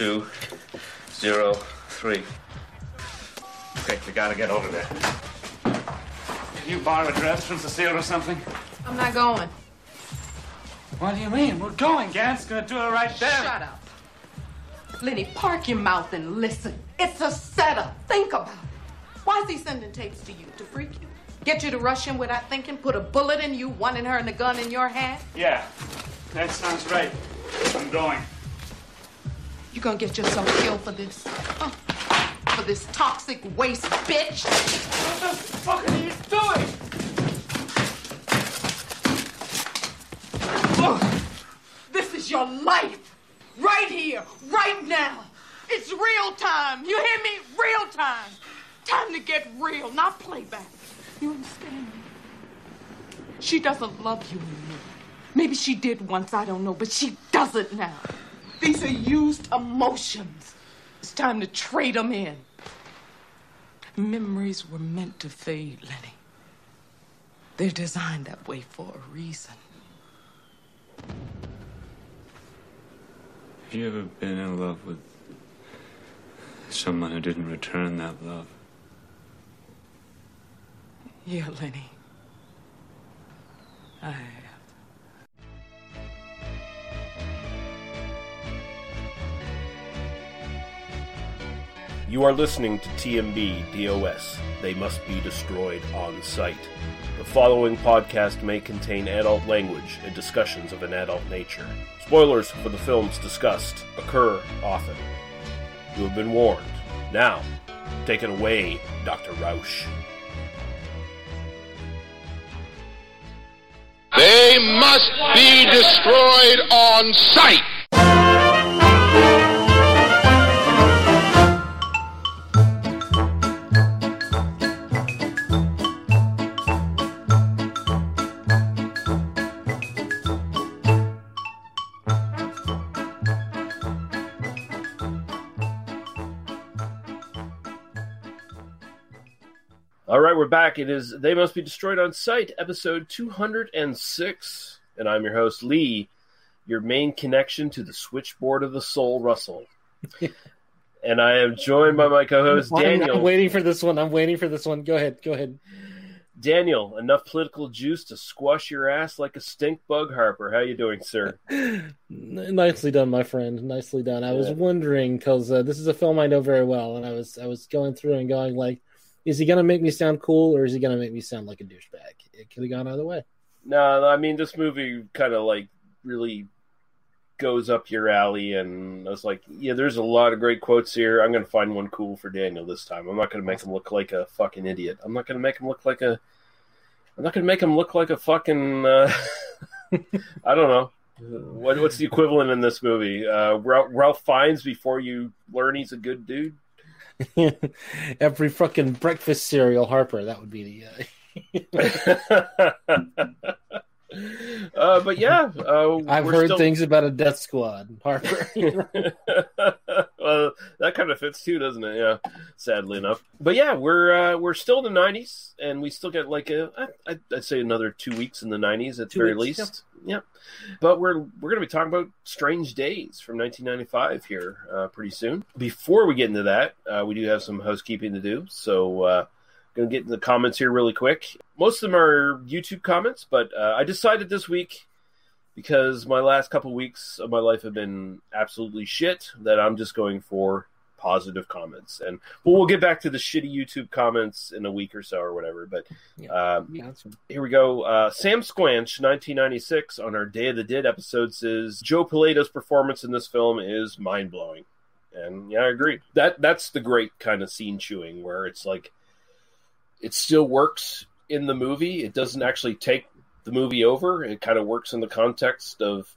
two, zero, three. Okay, we gotta get over there. Can you borrow a dress from Cecile or something? I'm not going. What do you mean? We're going, Gant's gonna do it right there. Shut up. Lenny, park your mouth and listen. It's a setup. Think about it. Why is he sending tapes to you? To freak you? Get you to rush in without thinking? Put a bullet in you, one in her, and the gun in your hand? Yeah, that sounds right. I'm going. You gonna get yourself killed for this? Huh? For this toxic waste bitch? What the fuck are you doing? This is your life. Right here, right now. It's real time. You hear me? Real time. Time to get real, not playback. You understand me? She doesn't love you anymore. Maybe she did once, I don't know, but she doesn't now. These are used emotions. It's time to trade them in. Memories were meant to fade, Lenny. They're designed that way for a reason. Have you ever been in love with someone who didn't return that love? Yeah, Lenny. I You are listening to TMB DOS. They must be destroyed on sight. The following podcast may contain adult language and discussions of an adult nature. Spoilers for the films discussed occur often. You have been warned. Now, take it away, Dr. Rausch. They must be destroyed on sight. We're back. It is They Must Be Destroyed on Sight, episode 206. And I'm your host, Lee, your main connection to the switchboard of the soul, Russell. and I am joined by my co host, Daniel. I'm waiting for this one. I'm waiting for this one. Go ahead. Go ahead. Daniel, enough political juice to squash your ass like a stink bug, Harper. How you doing, sir? Nicely done, my friend. Nicely done. I was wondering because uh, this is a film I know very well, and I was I was going through and going like, is he gonna make me sound cool or is he gonna make me sound like a douchebag? It could have gone either way. No, I mean this movie kind of like really goes up your alley, and I was like, yeah, there's a lot of great quotes here. I'm gonna find one cool for Daniel this time. I'm not gonna make him look like a fucking idiot. I'm not gonna make him look like a. I'm not gonna make him look like a fucking. Uh, I don't know. What, what's the equivalent in this movie? Uh, Ralph, Ralph before you learn he's a good dude. Every fucking breakfast cereal, Harper. That would be the. Uh... uh, but yeah, uh, I've heard still- things about a death squad, Harper. Well, that kind of fits too, doesn't it? Yeah, sadly enough. But yeah, we're uh, we're still in the '90s, and we still get like a I- I'd say another two weeks in the '90s at the very weeks, least. Yeah. But we're we're going to be talking about Strange Days from 1995 here uh, pretty soon. Before we get into that, uh, we do have some housekeeping to do, so. Uh, Going to get in the comments here really quick. Most of them are YouTube comments, but uh, I decided this week because my last couple weeks of my life have been absolutely shit that I'm just going for positive comments. And well, we'll get back to the shitty YouTube comments in a week or so or whatever. But um, Yeah, here we go. Uh, Sam Squanch, 1996, on our Day of the Dead episode says Joe Pilato's performance in this film is mind blowing. And yeah, I agree. That that's the great kind of scene chewing where it's like it still works in the movie. It doesn't actually take the movie over. It kind of works in the context of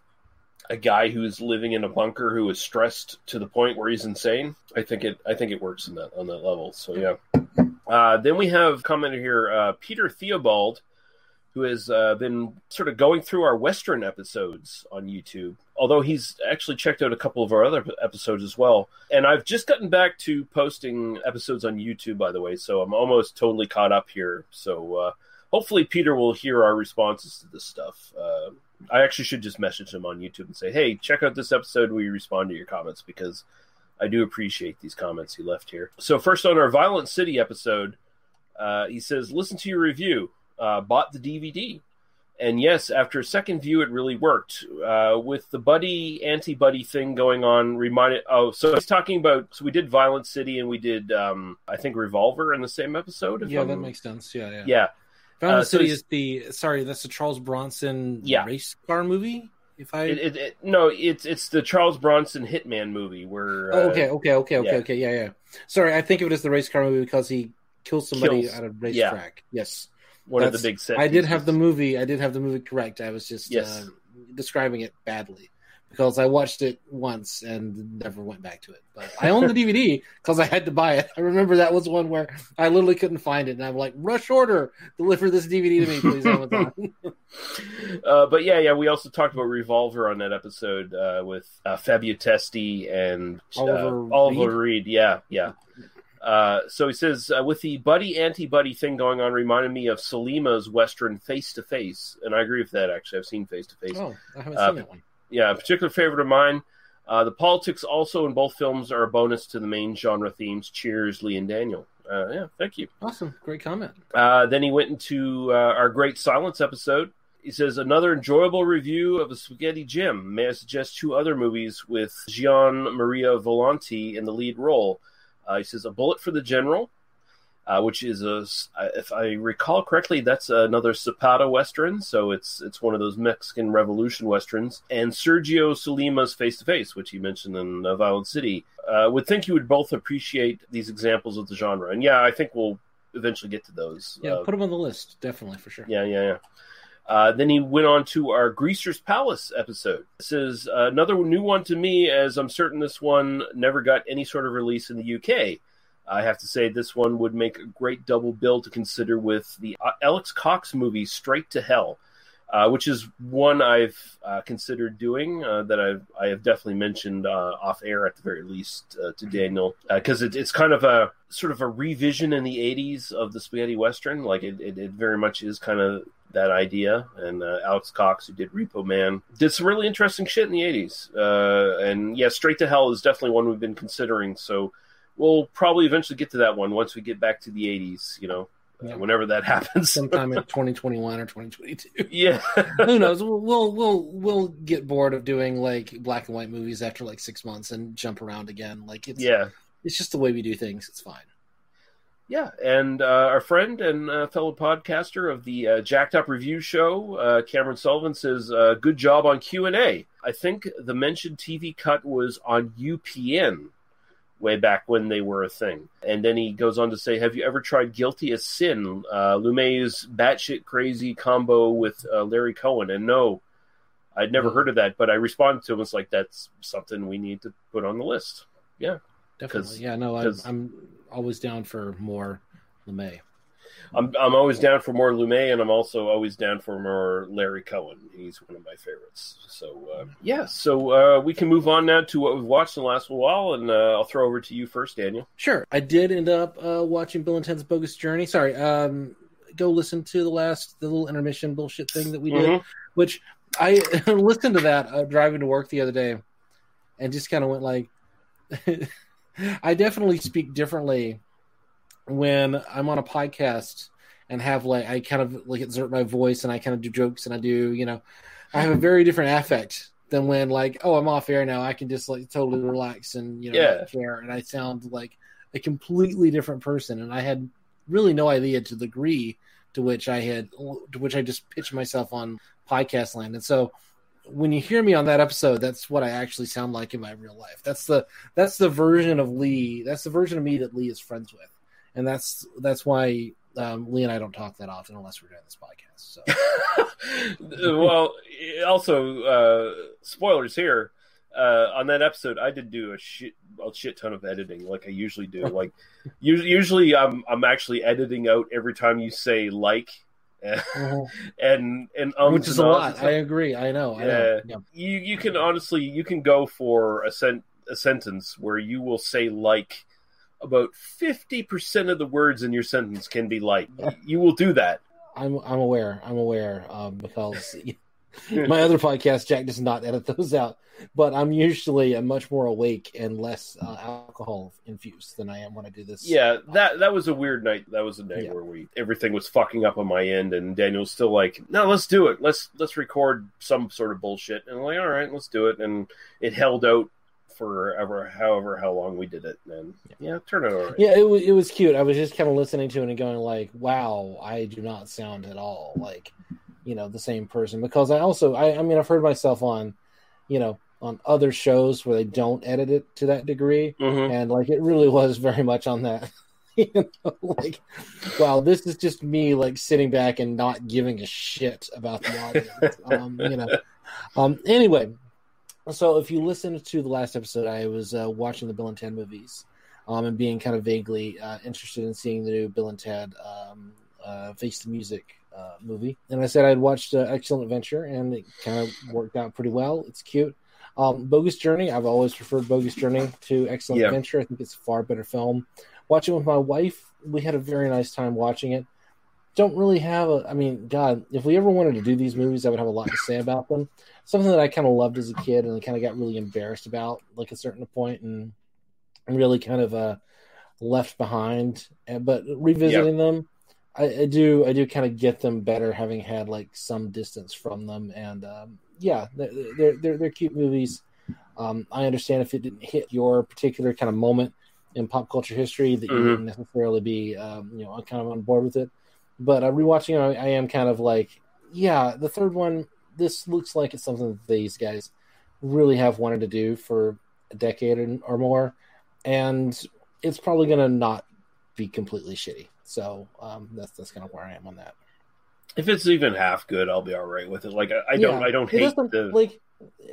a guy who's living in a bunker who is stressed to the point where he's insane. I think it. I think it works in that on that level. So yeah. Uh, then we have commented here uh, Peter Theobald, who has uh, been sort of going through our Western episodes on YouTube. Although he's actually checked out a couple of our other episodes as well. And I've just gotten back to posting episodes on YouTube, by the way, so I'm almost totally caught up here. So uh, hopefully Peter will hear our responses to this stuff. Uh, I actually should just message him on YouTube and say, "Hey, check out this episode. We respond to your comments because I do appreciate these comments he left here. So first on our Violent City episode, uh, he says, "Listen to your review. Uh, bought the DVD." And yes, after a second view, it really worked. Uh, with the buddy anti buddy thing going on, reminded. Oh, so he's talking about. So we did Violent City and we did, um, I think, Revolver in the same episode. if Yeah, I'm- that makes sense. Yeah, yeah. Yeah, Violent Uh, so City it's- is the sorry, that's the Charles Bronson Yeah. race car movie. If I it, it, it, no, it's it's the Charles Bronson Hitman movie where. Uh, oh, okay, okay, okay, okay, yeah. okay, yeah, yeah. Sorry, I think of it as the race car movie because he kills somebody Kills. at a racetrack. Yeah. Yes, One of the big set. I did have the movie. I did have the movie correct. I was just Yes. uh, describing it badly because I watched it once and never went back to it. But I own the DVD because I had to buy it. I remember that was one where I literally couldn't find it, and I'm like, "Rush order, deliver this DVD to me, please." Amazon." Uh, but yeah, yeah, we also talked about Revolver on that episode uh, with uh, Fabio Testi and uh, Oliver Oliver Reed. Yeah, yeah. Uh, so he says, uh, with the buddy anti buddy thing going on, reminded me of Sollima's Western Face to Face. And I agree with that, actually. I've seen Face to Face. oh, I haven't Uh, seen that one. Yeah, a particular favorite of mine. Uh, the politics also in both films are a bonus to the main genre themes. Cheers, Lee and Daniel. Uh, yeah, thank you. Awesome, great comment. Uh, then he went into uh, our Great Silence episode. He says, another enjoyable review of a Spaghetti Jim. May I suggest two other movies with Gian Maria Volonté in the lead role? Uh, he says, A Bullet for the General, uh, which is a, if I recall correctly, that's another Zapata Western. So it's it's one of those Mexican Revolution Westerns. And Sergio Sollima's Face to Face, which he mentioned in uh, Violent City. Uh, would think you would both appreciate these examples of the genre. And yeah, I think we'll eventually get to those. Yeah, Uh, put them on the list, definitely for sure. yeah, yeah, yeah. Uh, then he went on to our Greaser's Palace episode. This is uh, another new one to me, as I'm certain this one never got any sort of release in the UK. I have to say, this one would make a great double bill to consider with the uh, Alex Cox movie Straight to Hell, uh, which is one I've uh, considered doing uh, that I've I have definitely mentioned uh, off air at the very least uh, to Daniel because it, it's kind of a sort of a revision in the '80s of the spaghetti western. Like it, it, it very much is kind of that idea. And uh, Alex Cox, who did Repo Man, did some really interesting shit in the '80s. Uh, and yeah, Straight to Hell is definitely one we've been considering. So we'll probably eventually get to that one once we get back to the '80s. You know, uh, Yeah. whenever that happens. Sometime in 2021 or 2022. yeah. Who knows? We'll, we'll we'll we'll get bored of doing like black and white movies after like six months and jump around again. Like it's yeah. it's just the way we do things. It's fine. Yeah, and uh, our friend and uh, fellow podcaster of the uh, Jacked Up Review Show, uh, Cameron Sullivan says, uh, "Good job on Q and A. I think the mentioned TV cut was on UPN way back when they were a thing." And then he goes on to say, "Have you ever tried Guilty as Sin, uh, Lumet's batshit crazy combo with uh, Larry Cohen?" And no, I'd never Mm. heard of that, but I responded to him. It's like that's something we need to put on the list. Definitely. 'Cause- yeah. No, I'm, I'm always down for more Lumet. I'm I'm always down for more Lumet, and I'm also always down for more Larry Cohen. He's one of my favorites. So uh, yeah, so uh, we can move on now to what we've watched in the last while, and uh, I'll throw over to you first, Daniel. Sure. I did end up uh, watching Bill and Ted's Bogus Journey. Sorry. Um, go listen to the last the little intermission bullshit thing that we did, Mhm. which I listened to that uh, driving to work the other day, and just kind of went like, I definitely speak differently when I'm on a podcast and have like I kind of like exert my voice and I kind of do jokes and I do you know I have a very different affect than when like oh I'm off air now. I can just like totally relax and you know Yeah. care. And I sound like a completely different person. And I had really no idea to the degree to which I had to which I just pitched myself on podcast land. And so when you hear me on that episode that's what I actually sound like in my real life. That's the that's the version of Lee that's the version of me that Lee is friends with and that's that's why um, Lee and I don't talk that often unless we're doing this podcast. So well, also uh, spoilers here. Uh, on that episode, I did do a shit a shit ton of editing, like I usually do. Like usually, I'm I'm actually editing out every time you say like, and and ums which is a lot. I agree. I know. I know. Yeah. you you can honestly you can go for a sent a sentence where you will say like about 50% of the words in your sentence can be like you will do that I'm I'm aware. I'm aware um, because my other podcast, Jack does not edit those out, but I'm usually a much more awake and less uh, alcohol infused than I am when I do this. Yeah, that that was a weird night. That was a night Yeah. where we everything was fucking up on my end, and Daniel's still like, "No, let's do it. Let's let's record some sort of bullshit." And I'm like, "All right, let's do it." And it held out forever, however how long we did it, and yeah, turn it turned out all right. Yeah, it was it was cute. I was just kind of listening to it and going like, "Wow, I do not sound at all like, you know, the same person." Because I also, I, I mean, I've heard myself on, you know, on other shows where they don't edit it to that degree, Mhm. and like it really was very much on that. you know, like, wow, this is just me like sitting back and not giving a shit about the audience. um, you know. Um. Anyway, so if you listened to the last episode, I was uh, watching the Bill and Ted movies, um, and being kind of vaguely uh, interested in seeing the new Bill and Ted um, uh, Face the Music uh, movie. And I said I'd watched uh, Excellent Adventure, and it kind of worked out pretty well. It's cute. Um, Bogus Journey, I've always preferred Bogus Journey to Excellent Yeah. Adventure. I think it's a far better film. Watching with my wife, we had a very nice time watching it. Don't really have a, I mean, God, if we ever wanted to do these movies, I would have a lot to say about them. Something that I kind of loved as a kid and kind of got really embarrassed about, like a certain point, and really kind of uh, left behind. But revisiting them, I, I do, I do kind of get them better, having had like some distance from them. And um, yeah, they're, they're they're cute movies. Um, I understand if it didn't hit your particular kind of moment in pop culture history that you Mhm. wouldn't necessarily be, um, you know, kind of on board with it. But uh, rewatching, I, I am kind of like, yeah, the third one. This looks like it's something that these guys really have wanted to do for a decade and- or more, and it's probably going to not be completely shitty. So um, that's that's kind of where I am on that. If it's even half good, I'll be all right with it. Like I, I don't, Yeah. I don't hate the. like,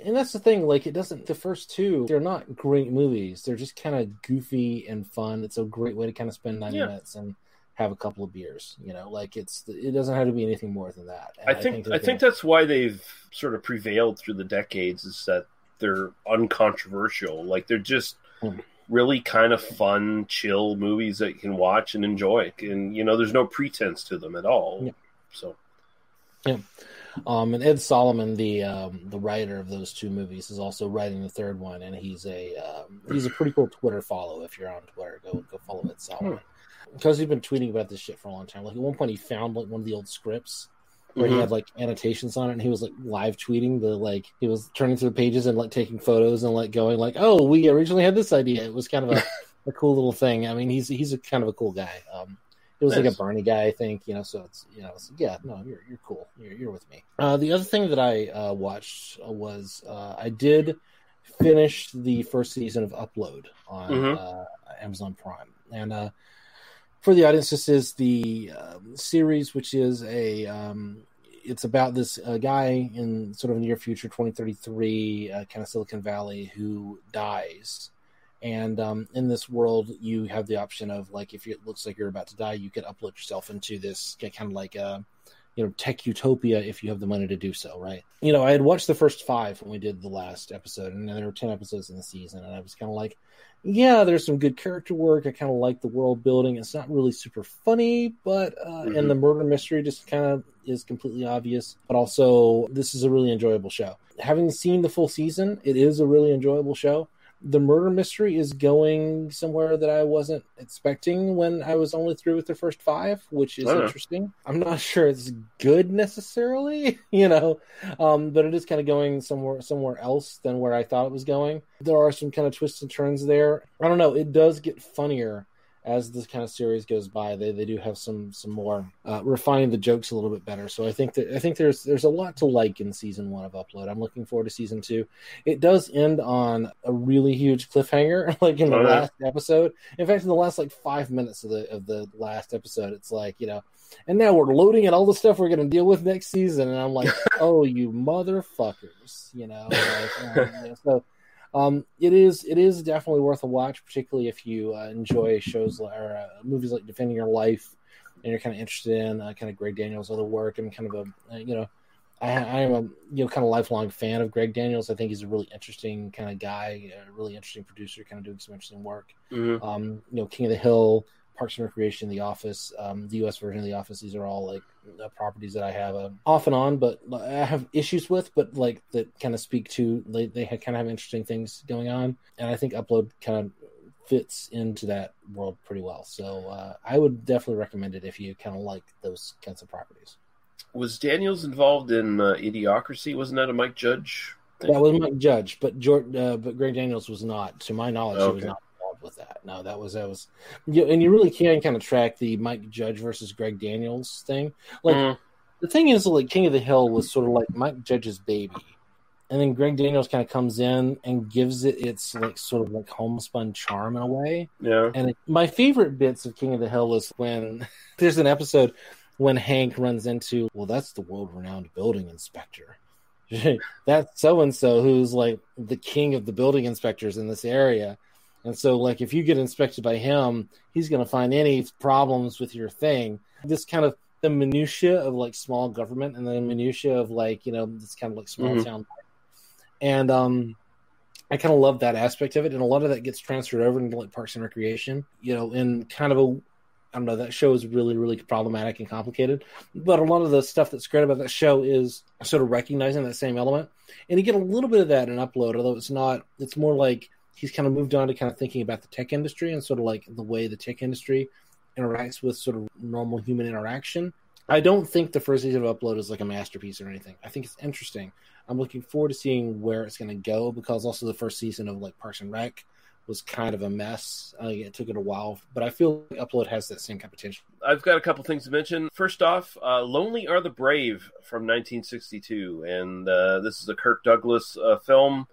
and that's the thing. Like, it doesn't. The first two, they're not great movies. They're just kind of goofy and fun. It's a great way to kind of spend ninety Yeah. minutes and have a couple of beers. You know, like it's it doesn't have to be anything more than that. And I think, I think gonna- that's why they've sort of prevailed through the decades. Is that they're uncontroversial. Like they're just Hmm. really kind of fun, chill movies that you can watch and enjoy. And you know, there's no pretense to them at all. Yeah. So yeah. Um, and Ed Solomon, the um, the writer of those two movies, is also writing the third one, and he's a um, he's a pretty cool Twitter follow. If you're on Twitter, go go follow Ed Solomon because he's been tweeting about this shit for a long time. Like at one point, he found like one of the old scripts where he Mhm. had like annotations on it, and he was like live tweeting the like he was turning through the pages and like taking photos and like going like, "Oh, we originally had this idea." It was kind of a, a cool little thing. I mean, he's he's a kind of a cool guy. Um, it was like a Barney guy, I think. You know, so it's you know, it's, yeah, no, you're you're cool. You're you're with me. Uh, the other thing that I uh, watched was uh, I did finish the first season of Upload on Mhm. uh, Amazon Prime, and uh, for the audience, this is the um, series, which is a um, it's about this uh, guy in sort of near future 2033 uh, kind of silicon valley who dies. And um, in this world you have the option of like if it looks like you're about to die you could upload yourself into this kind of like a you know tech utopia if you have the money to do so right? You know i had watched the first five when we did the last episode and there were 10 episodes in the season and i was kind of like yeah there's some good character work. I kind of like the world building. It's not really super funny but uh, Mhm. and the murder mystery just kind of is completely obvious but also this is a really enjoyable show. Having seen the full season it is a really enjoyable show the murder mystery is going somewhere that I wasn't expecting when I was only through with the first five, which is Oh. interesting. I'm not sure it's good necessarily, you know, um, but it is kind of going somewhere somewhere else than where I thought it was going. There are some kind of twists and turns there. I don't know. It does get funnier as this kind of series goes by. They they do have some some more uh, refining the jokes a little bit better. So I think that I think there's there's a lot to like in season one of Upload. I'm looking forward to season two. It does end on a really huge cliffhanger, like in the Oh, yeah. last episode. In fact, in the last like five minutes of the of the last episode, it's like you know, and now we're loading at all the stuff we're going to deal with next season, and I'm like, oh, you motherfuckers, you know. Like, um, so um, it is it is definitely worth a watch, particularly if you uh, enjoy shows or uh, movies like Defending Your Life, and you're kind of interested in uh, kind of Greg Daniels' other work. I'm kind of a uh, you know. I, I am a you know kind of lifelong fan of Greg Daniels. I think he's a really interesting kind of guy, a really interesting producer, kind of doing some interesting work. Mhm. Um, you know, King of the Hill, Parks and Recreation, The Office, um, the U.S. version of The Office. These are all like uh, properties that I have uh, off and on, but I have issues with, but like that kind of speak to they they kind of have interesting things going on, and I think Upload kind of fits into that world pretty well. So uh, I would definitely recommend it if you kind of like those kinds of properties. Was Daniels involved in uh, Idiocracy? Wasn't that a Mike Judge? Thing? That was Mike Judge, but George, uh, but Greg Daniels was not. To my knowledge, he was not with that. No, that was that was, you, and you really can kind of track the Mike Judge versus Greg Daniels thing. Like Mm. the thing is, like King of the Hill was sort of like Mike Judge's baby, and then Greg Daniels kind of comes in and gives it its like sort of like homespun charm in a way. Yeah. And it, my favorite bits of King of the Hill is when there's an episode when Hank runs into, well, that's the world renowned building inspector. that's so and so who's like the king of the building inspectors in this area. And so, like, if you get inspected by him, he's going to find any problems with your thing. This kind of the minutia of like small government and the minutia of like you know this kind of like small Mhm. town. And um, I kind of love that aspect of it, and a lot of that gets transferred over into like Parks and Recreation. You know, in kind of a I don't know that show is really really problematic and complicated, but a lot of the stuff that's great about that show is sort of recognizing that same element, and you get a little bit of that in Upload, although it's not. It's more like he's kind of moved on to kind of thinking about the tech industry and sort of like the way the tech industry interacts with sort of normal human interaction. I don't think the first season of Upload is like a masterpiece or anything. I think it's interesting. I'm looking forward to seeing where it's going to go because also the first season of like Parks and Rec was kind of a mess. Uh, it took it a while, but I feel like Upload has that same kind of potential. I've got a couple things to mention. First off, uh, "Lonely Are the Brave" from 1962, and uh, this is a Kirk Douglas uh, film,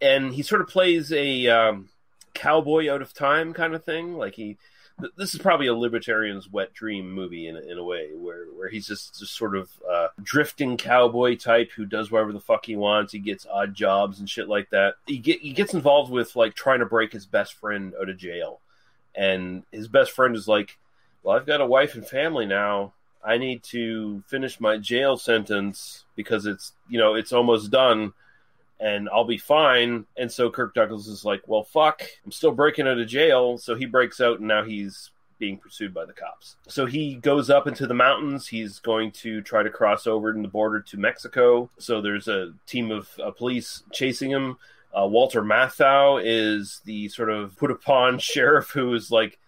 and he sort of plays a um, cowboy out of time kind of thing. Like he, th- this is probably a libertarian's wet dream movie in in a way, where where he's just just sort of uh, drifting cowboy type who does whatever the fuck he wants. He gets odd jobs and shit like that. He get he gets involved with like trying to break his best friend out of jail, and his best friend is like, "Well, I've got a wife and family now." I need to finish my jail sentence because it's you know it's almost done and I'll be fine. And so Kirk Douglas is like, well, fuck, I'm still breaking out of jail. So he breaks out and now he's being pursued by the cops. So he goes up into the mountains. He's going to try to cross over in the border to Mexico. So there's a team of uh, police chasing him. Uh, Walter Matthau is the sort of put upon sheriff who is like,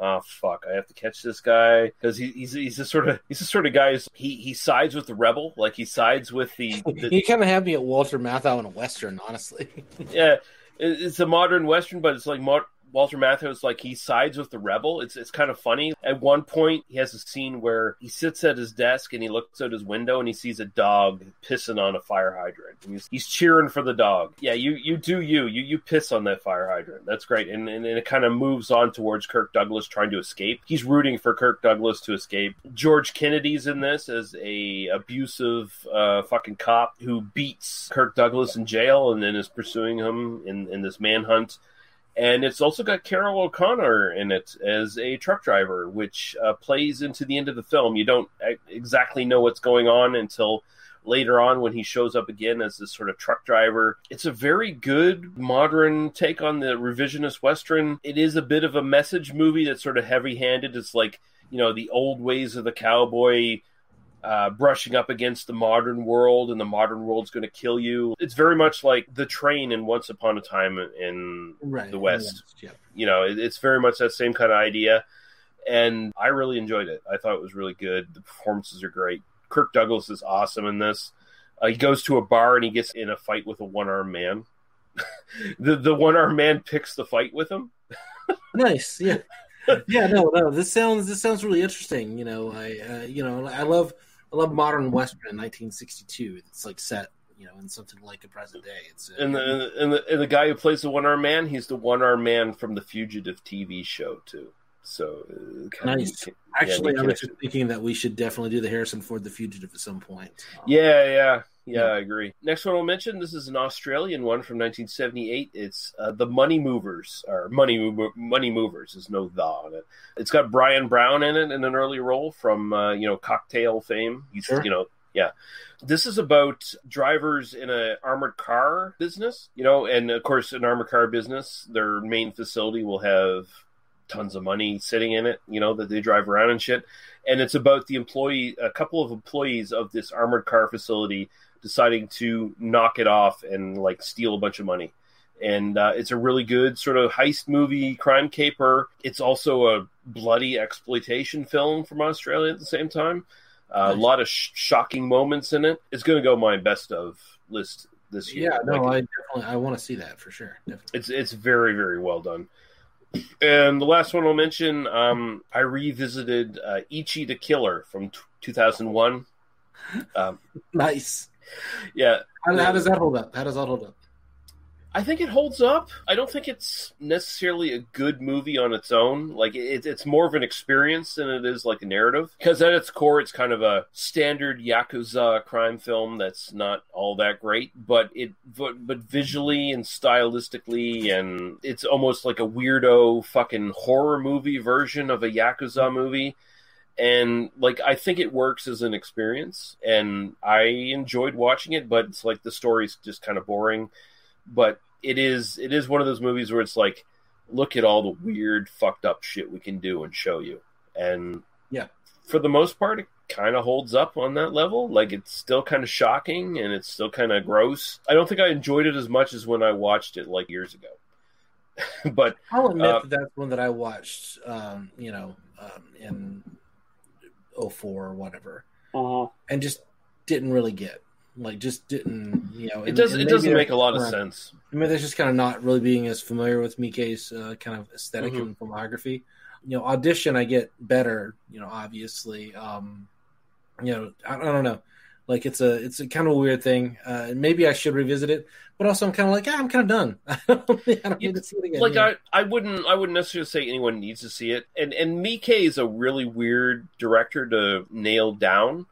oh fuck, I have to catch this guy because he, he's he's the sort of he's the sort of guy who's, he he sides with the rebel, like he sides with the, the You kind of have me at Walter Matthau in a western, honestly. yeah, it- it's a modern western, but it's like Mar- Walter Matthau like he sides with the rebel. It's it's kind of funny. At one point, he has a scene where he sits at his desk and he looks out his window and he sees a dog pissing on a fire hydrant. And he's, he's cheering for the dog. Yeah, you you do you you you piss on that fire hydrant. That's great. And and, and it kind of moves on towards Kirk Douglas trying to escape. He's rooting for Kirk Douglas to escape. George Kennedy's in this as a abusive uh, fucking cop who beats Kirk Douglas in jail and then is pursuing him in in this manhunt and it's also got Carroll O'Connor in it as a truck driver, which uh, plays into the end of the film. You don't e- exactly know what's going on until later on when he shows up again as this sort of truck driver. It's a very good modern take on the revisionist western. It is a bit of a message movie that's sort of heavy-handed. It's like you know the old ways of the cowboy uh, brushing up against the modern world, and the modern world's going to kill you. It's very much like the train in Once Upon a Time in Right. the West. Yeah. You know, it, it's very much that same kind of idea, and I really enjoyed it. I thought it was really good. The performances are great. Kirk Douglas is awesome in this. Uh, he goes to a bar and he gets in a fight with a one armed man. the the one armed man picks the fight with him. Nice. Yeah. yeah. No. No. This sounds. This sounds really interesting. You know. I. Uh, you know. I love. I love modern western in 1962. It's like set. You know, in something like the present day. It's. Uh, And the and the, and the guy who plays the one armed man, he's the one armed man from the Fugitive TV show too. So uh, kind of- Nice. yeah, Actually, I was just thinking that we should definitely do the Harrison Ford The Fugitive at some point. Um, Yeah, yeah, yeah. I agree. Next one I'll mention. This is an Australian one from 1978. It's uh, the Money Movers, or Money Mo- Money Movers. There's no the on it. It's got Bryan Brown in it in an early role from uh, you know Cocktail fame. He's Sure. you know yeah. This is about drivers in an armored car business, you know, and of course, an armored car business, their main facility will have tons of money sitting in it, you know, that they drive around and shit. And it's about the employee, a couple of employees of this armored car facility deciding to knock it off and like steal a bunch of money. And uh, it's a really good sort of heist movie, crime caper. It's also a bloody exploitation film from Australia at the same time. Uh, A lot of sh- shocking moments in it. It's going to go my best of list this year. Yeah, no, Like, I definitely I want to see that for sure. Definitely. it's it's very very well done. And the last one I'll mention, um, I revisited uh, Ichi the Killer from t- 2001. Um, Nice. Yeah, How, how does that hold up? How does that hold up? I think it holds up. I don't think it's necessarily a good movie on its own. Like it, it's more of an experience than it is like a narrative. Because at its core, it's kind of a standard yakuza crime film that's not all that great, but it but, but visually and stylistically, and it's almost like a weirdo fucking horror movie version of a yakuza movie. And like I think it works as an experience, and I enjoyed watching it. But it's like the story's just kind of boring but it is it is one of those movies where it's like look at all the weird fucked up shit we can do and show you and Yeah. for the most part it kind of holds up on that level like it's still kind of shocking and it's still kind of gross i don't think i enjoyed it as much as when i watched it like years ago but I'll admit Uh, that that's one that I watched, um, you know, um, in 04 or whatever, and just didn't really get. Like, just didn't, you know. it and- does and it doesn't make a lot of right. sense I mean, that's just kind of not really being as familiar with Miike's uh, kind of esthetic Mhm. and filmography. You know, audition, I get better. You know, obviously. Um, you know, I, I don't know. Like it's a it's a kind of a weird thing. Uh, maybe I should revisit it, but also I'm kind of like, yeah, I'm kind of done. I don't, I don't need to see it again. like? I, I wouldn't I wouldn't necessarily say anyone needs to see it. And and Miike is a really weird director to nail down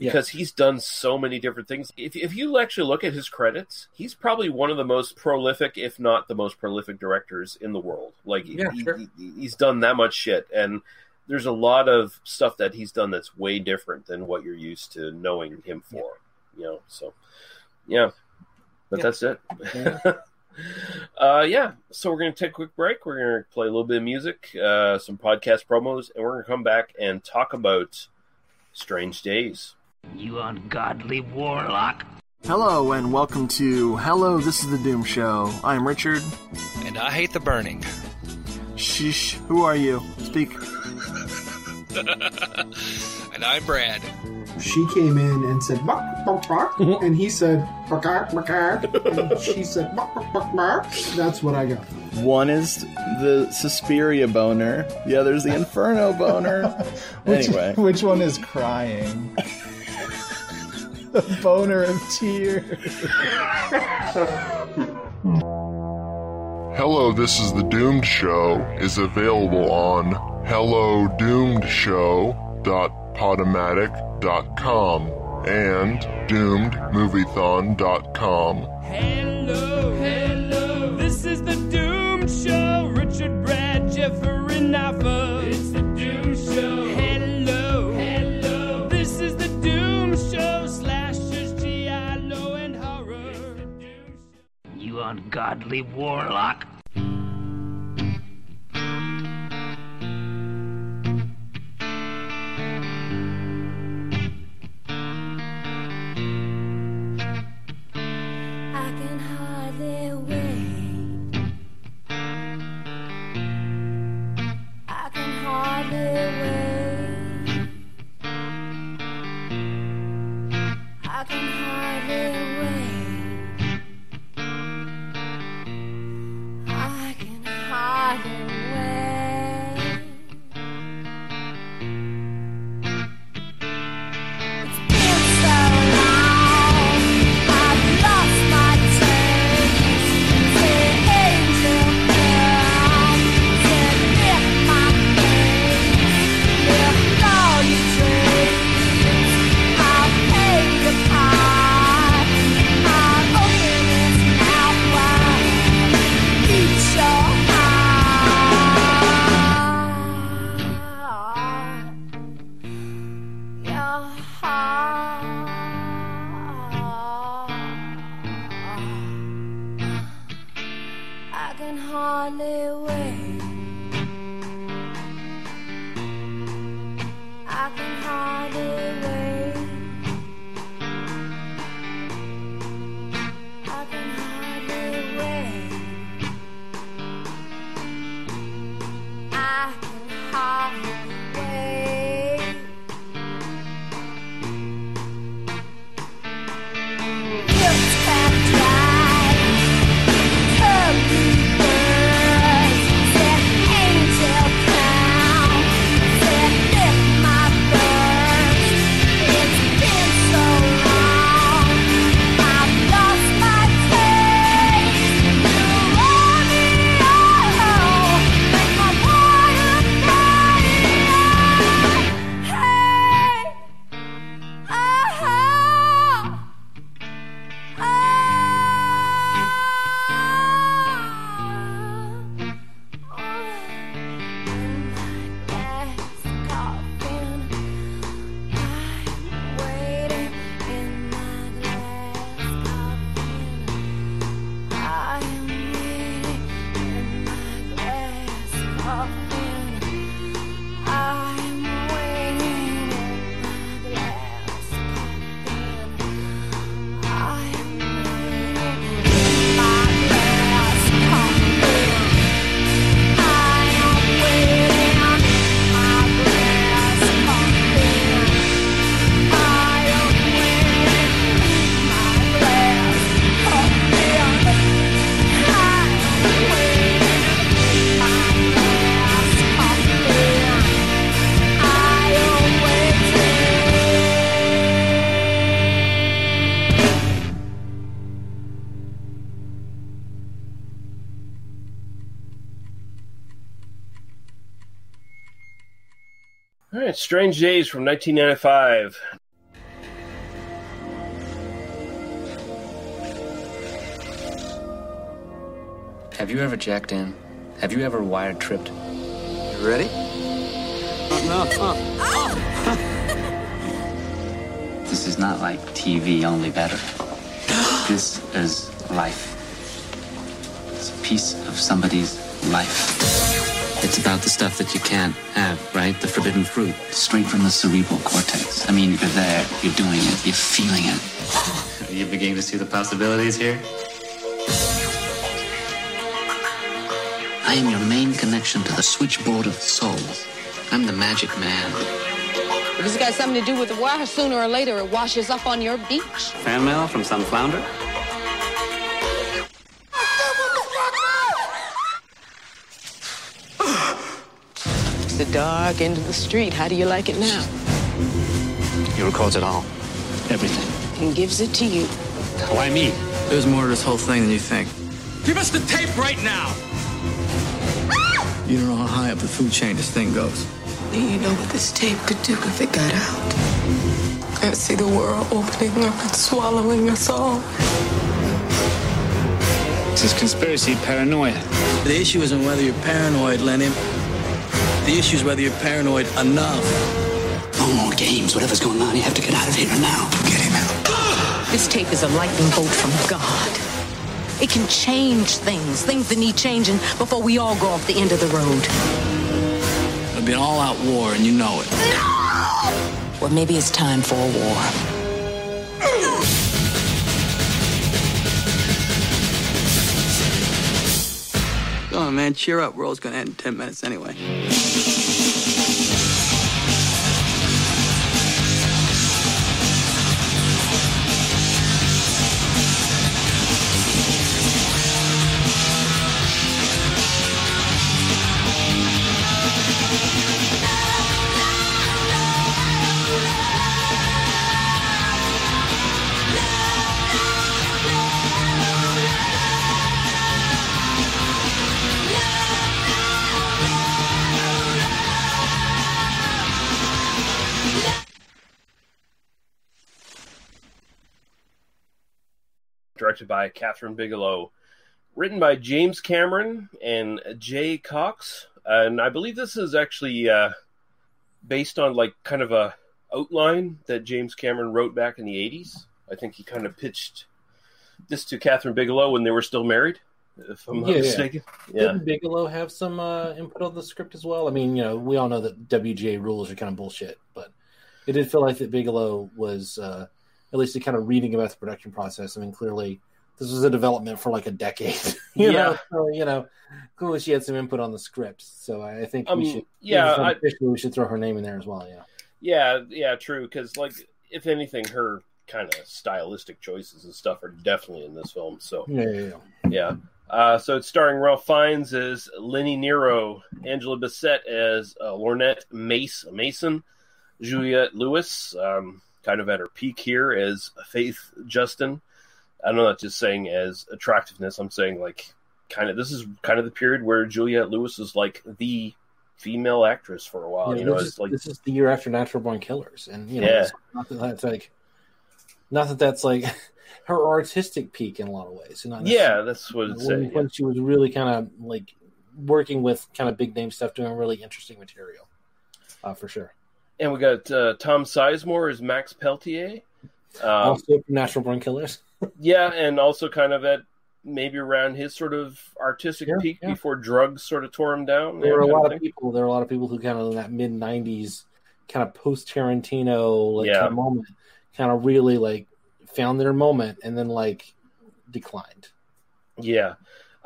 Yeah. because he's done so many different things. If if you actually look at his credits, he's probably one of the most prolific, if not the most prolific directors in the world. Like Yeah, he, sure. he- he's done that much shit and there's a lot of stuff that he's done that's way different than what you're used to knowing him for. You know, so yeah. But Yeah. that's it. Yeah. uh, yeah, so we're going to take a quick break. We're going to play a little bit of music, uh, some podcast promos, and we're going to come back and talk about Strange Days. You ungodly warlock. Hello and welcome to Hello, this is the Doom Show. I'm Richard. And I hate the burning. Shh, who are you? Speak. and I'm Brad. she came in and said bark, bark, bark, and he said bark, bark, bark, and she said bark, bark, bark, bark. That's what I got. One is the Suspiria boner, the other is the Inferno boner. Which, anyway, which one is crying? the boner of tears. Hello, This is the Doomed Show is available on hellodoomedshow.podomatic.com and doomedmoviethon.com. Hello, hello. This is the Doom Show. Richard, Brad, Jeffrey, Naffa. It's the Doom Show. Hello, hello. This is the Doom Show. Slashers, giallo, and horror. You ungodly warlock. Can hardly Strange Days from 1995. Have you ever jacked in? Have you ever wired tripped? You ready? This is not like TV, only better. This is life. It's a piece of somebody's life. It's about the stuff that you can't have, right? The forbidden fruit, straight from the cerebral cortex. I mean, you're there, you're doing it, you're feeling it. Are you beginning to see the possibilities here? I am your main connection to the switchboard of the soul. I'm the magic man. If it's got something to do with the water, sooner or later it washes up on your beach. Fan mail from some flounder? The dark end of the street. How do you like it now? He records it all. Everything. And gives it to you. Why me? There's more to this whole thing than you think. Give us the tape right now! You don't know how high up the food chain this thing goes. You know what this tape could do if it got out? I see the world opening up and swallowing us all. This is conspiracy paranoia. The issue isn't whether you're paranoid, Lenny. The issue is whether you're paranoid enough. No more games. Whatever's going on, you have to get out of here now. Get him out. This tape is a lightning bolt from God. It can change things, things that need changing before we all go off the end of the road. It'll be an all-out war, and you know it. No! Well, maybe it's time for a war. Man, cheer up. World's gonna end in 10 minutes anyway. Directed by Kathryn Bigelow, written by James Cameron and Jay Cox, and I believe this is actually uh, based on like kind of a outline that James Cameron wrote back in the '80s. I think he kind of pitched this to Kathryn Bigelow when they were still married, if I'm not Yeah, mistaken. Yeah. Didn't Bigelow have some uh, input on the script as well? I mean, you know, we all know that WGA rules are kind of bullshit, but it did feel like that Bigelow was uh, at least the kind of reading about the production process. I mean, clearly this was a development for like a decade. you Yeah. know, so, you know, clearly she had some input on the script. So I think we Um, should, yeah, I- we should throw her name in there as well. Yeah. Yeah, yeah, true. Because like, if anything, her kind of stylistic choices and stuff are definitely in this film. So Yeah, yeah, yeah. yeah. Uh, so it's starring Ralph Fiennes as Lenny Nero, Angela Bassett as uh, Lornette Mace Mason, Juliette Lewis, um, kind of at her peak here as Faith Justin. I'm not just saying as attractiveness. I'm saying like kind of this is kind of the period where Juliette Lewis is like the female actress for a while. Yeah, you know, it's like this is the year after Natural Born Killers, and you know, Yeah. it's not that that's like, not that that's like her artistic peak in a lot of ways. Yeah, that's what it's when, saying, when she was really kind of like working with kind of big name stuff, doing really interesting material, uh, for sure. And we got uh, Tom Sizemore as Max Peltier. Um, also, from Natural Born Killers. yeah, and also kind of at maybe around his sort of artistic peak yeah. before drugs sort of tore him down. There were a lot of people. There were a lot of people who kind of in that mid '90s, kind of post Tarantino like Yeah. kind of moment, kind of really like found their moment and then like declined. Yeah.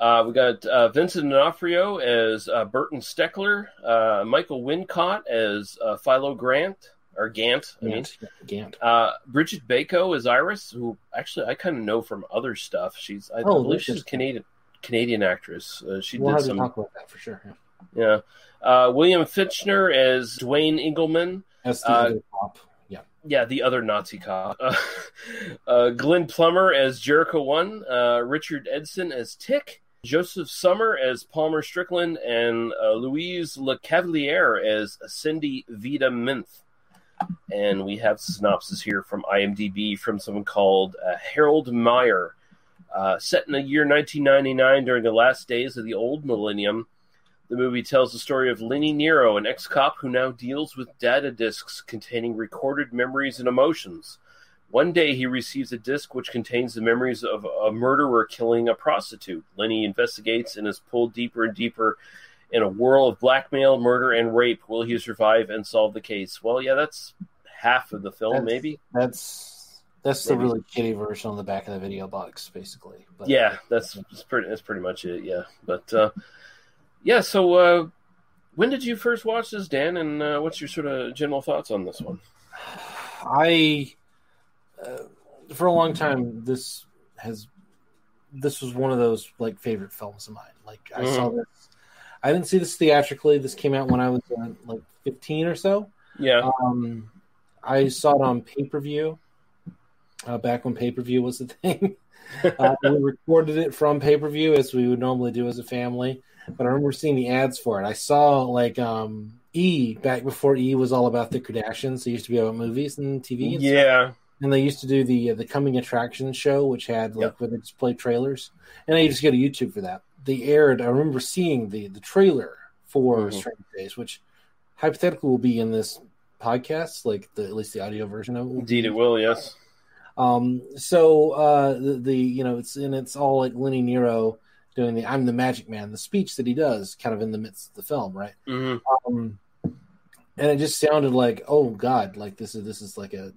Uh, we got uh, Vincent D'Onofrio as uh, Burton Steckler, uh, Michael Wincott as uh, Philo Grant, or Gant, I mean. Gant. Uh, Brigitte Bako as Iris, who actually I kind of know from other stuff. She's, I, Oh, believe she's a. Canadian Canadian actress. Uh, she we'll did some. to talk about that for sure. Yeah. Yeah. Uh, William Fichtner as Dwayne Engelman. As the Uh, other cop. Yeah. Yeah, the other Nazi cop. Uh, uh, Glenn Plummer as Jeriko One. Uh, Richard Edson as Tick. Josef Sommer as Palmer Strickland, and uh, Louise Le Cavalier as Cindy Vita Minth. And we have synopsis here from IMDb from someone called uh, Harold Meyer. Uh, set in the year 1999 during the last days of the old millennium, the movie tells the story of Lenny Nero, an ex cop who now deals with data discs containing recorded memories and emotions. One day he receives a disc which contains the memories of a murderer killing a prostitute. Lenny investigates and is pulled deeper and deeper in a whirl of blackmail, murder, and rape. Will he survive and solve the case? Well, yeah, that's half of the film, That's- maybe. That's that's the really kiddie version on the back of the video box, basically. But yeah, that's, that's pretty. That's pretty much it. Yeah, but uh, yeah. So, uh, when did you first watch this, Dan? And uh, what's your sort of general thoughts on this one? I, uh, for a long time, this has this was one of those like favorite films of mine. Like I saw Mhm. this. I didn't see this theatrically. This came out when I was uh, like 15 or so. Yeah. Um, I saw it on pay per view. Uh, back when pay per view was the thing. uh, we recorded it from pay per view as we would normally do as a family. But I remember seeing the ads for it. I saw like um, E back before E was all about the Kardashians. It used to be about movies and TV. And stuff. And they used to do the uh, the coming attraction show, which had like where they just play trailers, and I just go to YouTube for that. They aired. I remember seeing the the trailer for Mhm. Strange Days, which hypothetically will be in this podcast, like the at least the audio version of it. Indeed, it will. Yes. Um, so uh, the, the you know it's and it's all like Lenny Nero doing the "I'm the Magic Man," the speech that he does, kind of in the midst of the film, right? hmm Um, and it just sounded like, oh God, like this is this is like a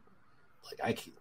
like I can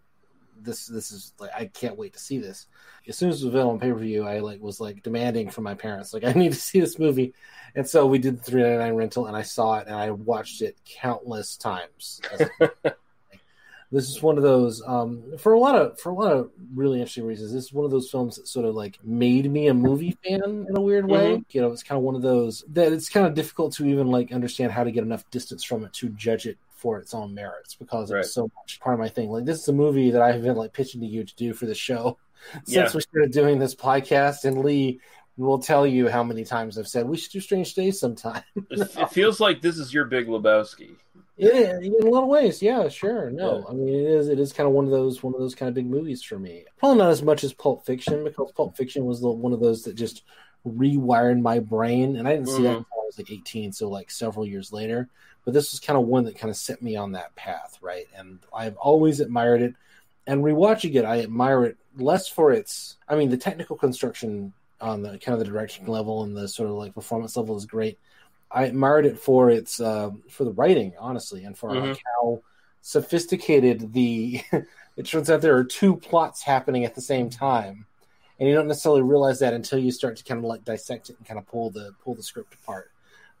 this this is like I can't wait to see this. As soon as it was available on pay per view, I like was like demanding from my parents, like I need to see this movie, and so we did the three ninety nine rental, and I saw it, and I watched it countless times. this is one of those um, for a lot of for a lot of really interesting reasons. This is one of those films that sort of like made me a movie fan in a weird way. Mhm. You know, it's kind of one of those that it's kind of difficult to even like understand how to get enough distance from it to judge it for its own merits because Right. it's so much part of my thing. Like this is a movie that I've been like pitching to you to do for the show since Yeah. we started doing this podcast, and Lee will tell you how many times I've said we should do Strange Days sometime. It, feels like this is your Big Lebowski. Yeah, in a lot of ways, yeah, sure. No, Yeah. I mean it is. It is kind of one of those one of those kind of big movies for me. Probably not as much as Pulp Fiction because Pulp Fiction was the, one of those that just rewired my brain, and I didn't see that Mhm. until I was like eighteen, so like several years later. But this was kind of one that kind of set me on that path, right? And I've always admired it. And rewatching it, I admire it less for its. I mean, the technical construction on the kind of the direction level and the sort of like performance level is great. I admired it for its uh, for the writing, honestly, and for Mhm. like how sophisticated the. it turns out there are two plots happening at the same time, and you don't necessarily realize that until you start to kind of like dissect it and kind of pull the pull the script apart.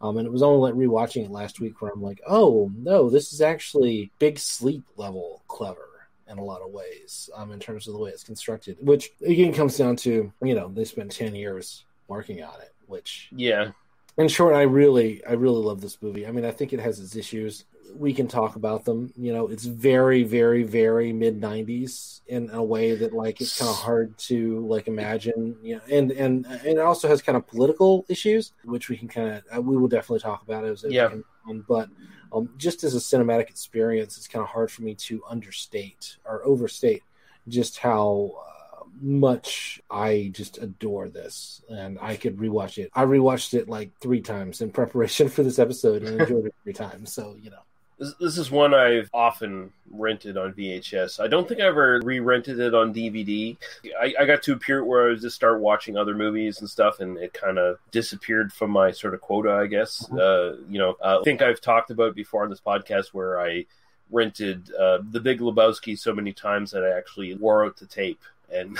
Um, and it was only like rewatching it last week where I'm like, oh no, this is actually big sleep level clever in a lot of ways um, in terms of the way it's constructed. Which again comes down to you know they spent ten years working on it, which Yeah. in short, I really, I really love this movie. I mean, I think it has its issues. We can talk about them. You know, it's very, very, very mid '90s in a way that, like, it's kind of hard to like imagine. You know, and and and it also has kind of political issues, which we can kind of, we will definitely talk about as Yeah. on. But um, just as a cinematic experience, it's kind of hard for me to understate or overstate just how uh, much I just adore this, and I could rewatch it. I rewatched it like three times in preparation for this episode, and enjoyed it three times. So you know, This, this is one I've often rented on VHS. I don't think I ever re-rented it on DVD. I, I got to a period where I was just start watching other movies and stuff, and it kind of disappeared from my sort of quota, I guess. Uh, you know, uh, I think I've talked about before on this podcast where I rented uh, The Big Lebowski so many times that I actually wore out the tape and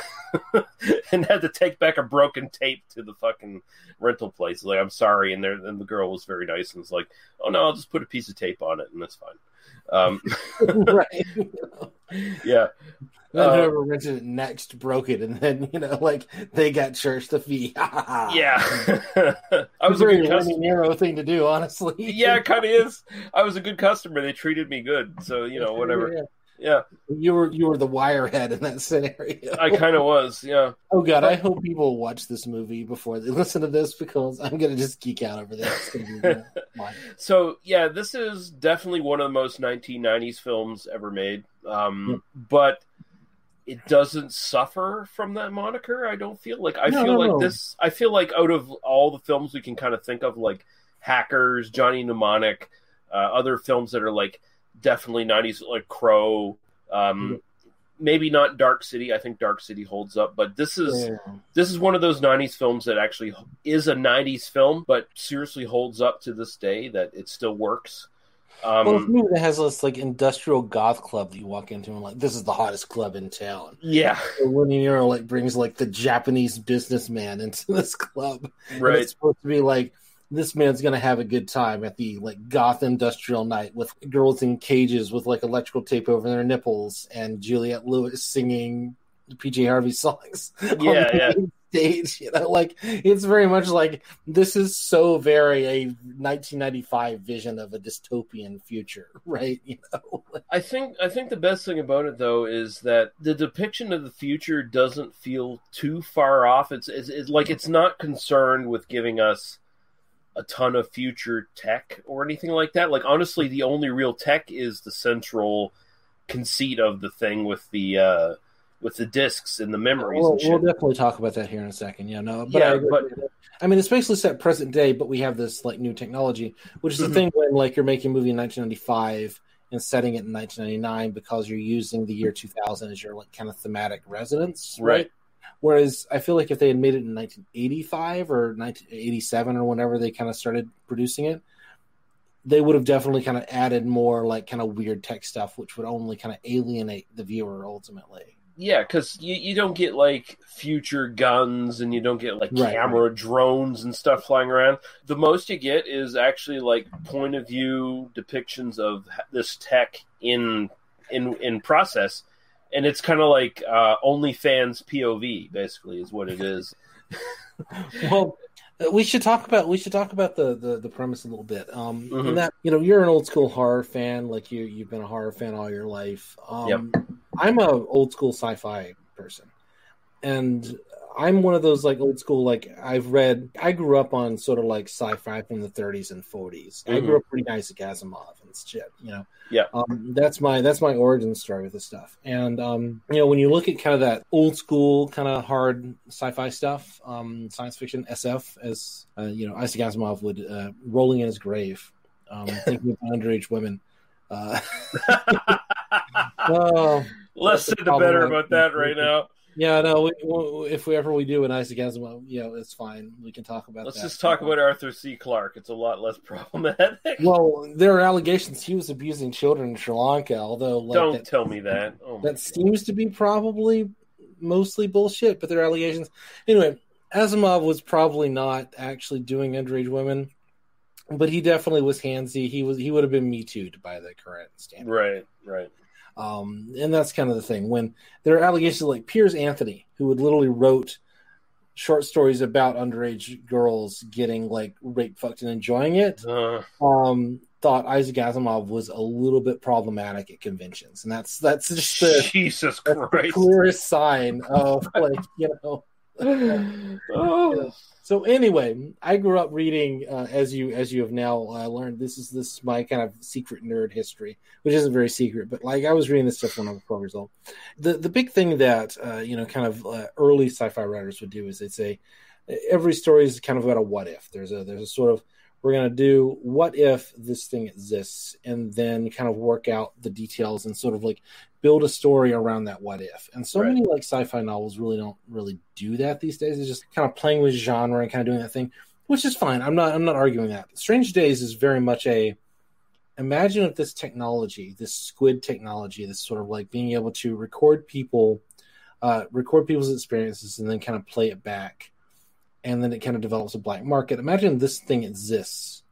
and had to take back a broken tape to the fucking rental place. Like, I'm sorry, and there and the girl was very nice and was like, "Oh no, I'll just put a piece of tape on it, and that's fine." Um, right? yeah. Then Uh, whoever rented it next broke it, and then you know, like they got charged the fee. yeah, I was a very good Lenny. Nero thing to do, honestly. Yeah, it kind of is. I was a good customer. They treated me good, so you know, whatever. Yeah. Yeah. You were you were the wirehead in that scenario. I kind of was, yeah. Oh god, I hope people watch this movie before they listen to this because I'm gonna just geek out over this. It's gonna be real fun. So yeah, this is definitely one of the most 1990s films ever made. Um, But it doesn't suffer from that moniker. I don't feel like I No, feel no, like no. this. I feel like out of all the films we can kind of think of, like Hackers, Johnny Mnemonic, uh, other films that are like definitely 90s, like Crow. Um, Maybe not Dark City. I think Dark City holds up, but this is Yeah. this is one of those 90s films that actually is a 90s film, but seriously holds up to this day. That it still works. Um, well, it's a movie that has this like industrial goth club that you walk into and like this is the hottest club in town. Yeah. So when Nero like brings like the Japanese businessman into this club, and Right. it's supposed to be like this man's gonna have a good time at the like goth industrial night with girls in cages with like electrical tape over their nipples and Juliette Lewis singing PJ Harvey songs. Yeah, yeah. Stage, you know, like it's very much like this is so very a 1995 vision of a dystopian future, right? You know, I think I think the best thing about it though is that the depiction of the future doesn't feel too far off. It's, it's, it's like it's not concerned with giving us a ton of future tech or anything like that. Like honestly, the only real tech is the central conceit of the thing with the uh, with the discs and the memories We'll, and shit. we'll definitely talk about that here in a second. Yeah, no, but Yeah, I, but- I mean, it's basically set present day, but we have this like new technology, which is the Mhm. thing when like you're making a movie in 1995 and setting it in 1999 because you're using the year 2000 as your like kind of thematic resonance, right? Right. Whereas I feel like if they had made it in 1985 or 1987 or whenever they kind of started producing it, they would have definitely kind of added more like kind of weird tech stuff, which would only kind of alienate the viewer ultimately. Yeah, because you, you don't get like future guns and you don't get like Right, camera drones and stuff flying around. The most you get is actually like point of view depictions of this tech in in in process, and it's kind of like uh, OnlyFans POV basically is what it is. well we should talk about we should talk about the the, the premise a little bit um Mhm. in that you know you're an old school horror fan like you you've been a horror fan all your life um Yep. i'm a old school sci-fi person and i'm one of those like old school like i've read i grew up on sort of like sci-fi from the 30s and 40s i Mhm. grew up pretty nice at Asimov and shit you know Yeah. um, that's my that's my origin story with this stuff. And um, you know, when you look at kind of that old school kind of hard sci-fi stuff, um, science fiction SF, as uh, you know, Isaac Asimov would uh, rolling in his grave, um, thinking of underage women. Uh, oh, Less said the better about that right now. Yeah, no. We, we, if we ever we do an Isaac Asimov, you know, it's fine. We can talk about Let's that. just talk about Arthur C. Clarke. It's a lot less problematic. Well, there are allegations he was abusing children in Sri Lanka, although like, Don't that, tell me that. Oh that seems to be probably mostly bullshit, but there are allegations. Anyway, Asimov was probably not actually doing underage women, but he definitely was handsy. He was he would have been me too by the current standard. Right, right. Um, and that's kind of the thing when there are allegations like Piers Anthony, who would literally wrote short stories about underage girls getting like raped, fucked, and enjoying it. Uh, Um, thought Isaac Asimov was a little bit problematic at conventions, and that's that's just the, Jesus that's the Christ. clearest sign of like you know. Oh. So anyway, I grew up reading, uh, as you as you have now uh, learned. This is this is my kind of secret nerd history, which isn't very secret, but like I was reading this stuff when I was twelve years old. The the big thing that uh, you know, kind of uh, early sci-fi writers would do is they'd say every story is kind of about a what if. There's a there's a sort of we're going to do what if this thing exists and then kind of work out the details and sort of like build a story around that what if. And so Right. many like sci-fi novels really don't really do that these days. It's just kind of playing with genre and kind of doing that thing which is fine. I'm not i'm not arguing that. Strange days is very much a imagine if this technology this squid technology this sort of like being able to record people uh, record people's experiences and then kind of play it back and then it kind of develops a black market. Imagine this thing exists.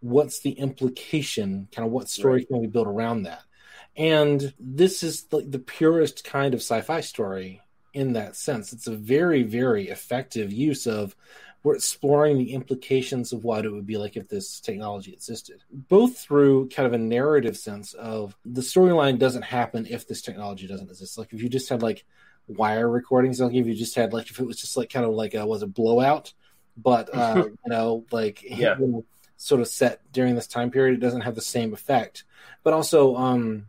What's the implication? Kind of what story can we build around that? And this is the, the purest kind of sci-fi story in that sense. It's a very, very effective use of we're exploring the implications of what it would be like if this technology existed, both through kind of a narrative sense of the storyline doesn't happen if this technology doesn't exist. Like if you just had like wire recordings, like if you just had like if it was just like kind of like a was a blowout, but uh, you know like Yeah. you know, sort of set during this time period, it doesn't have the same effect. But also, um,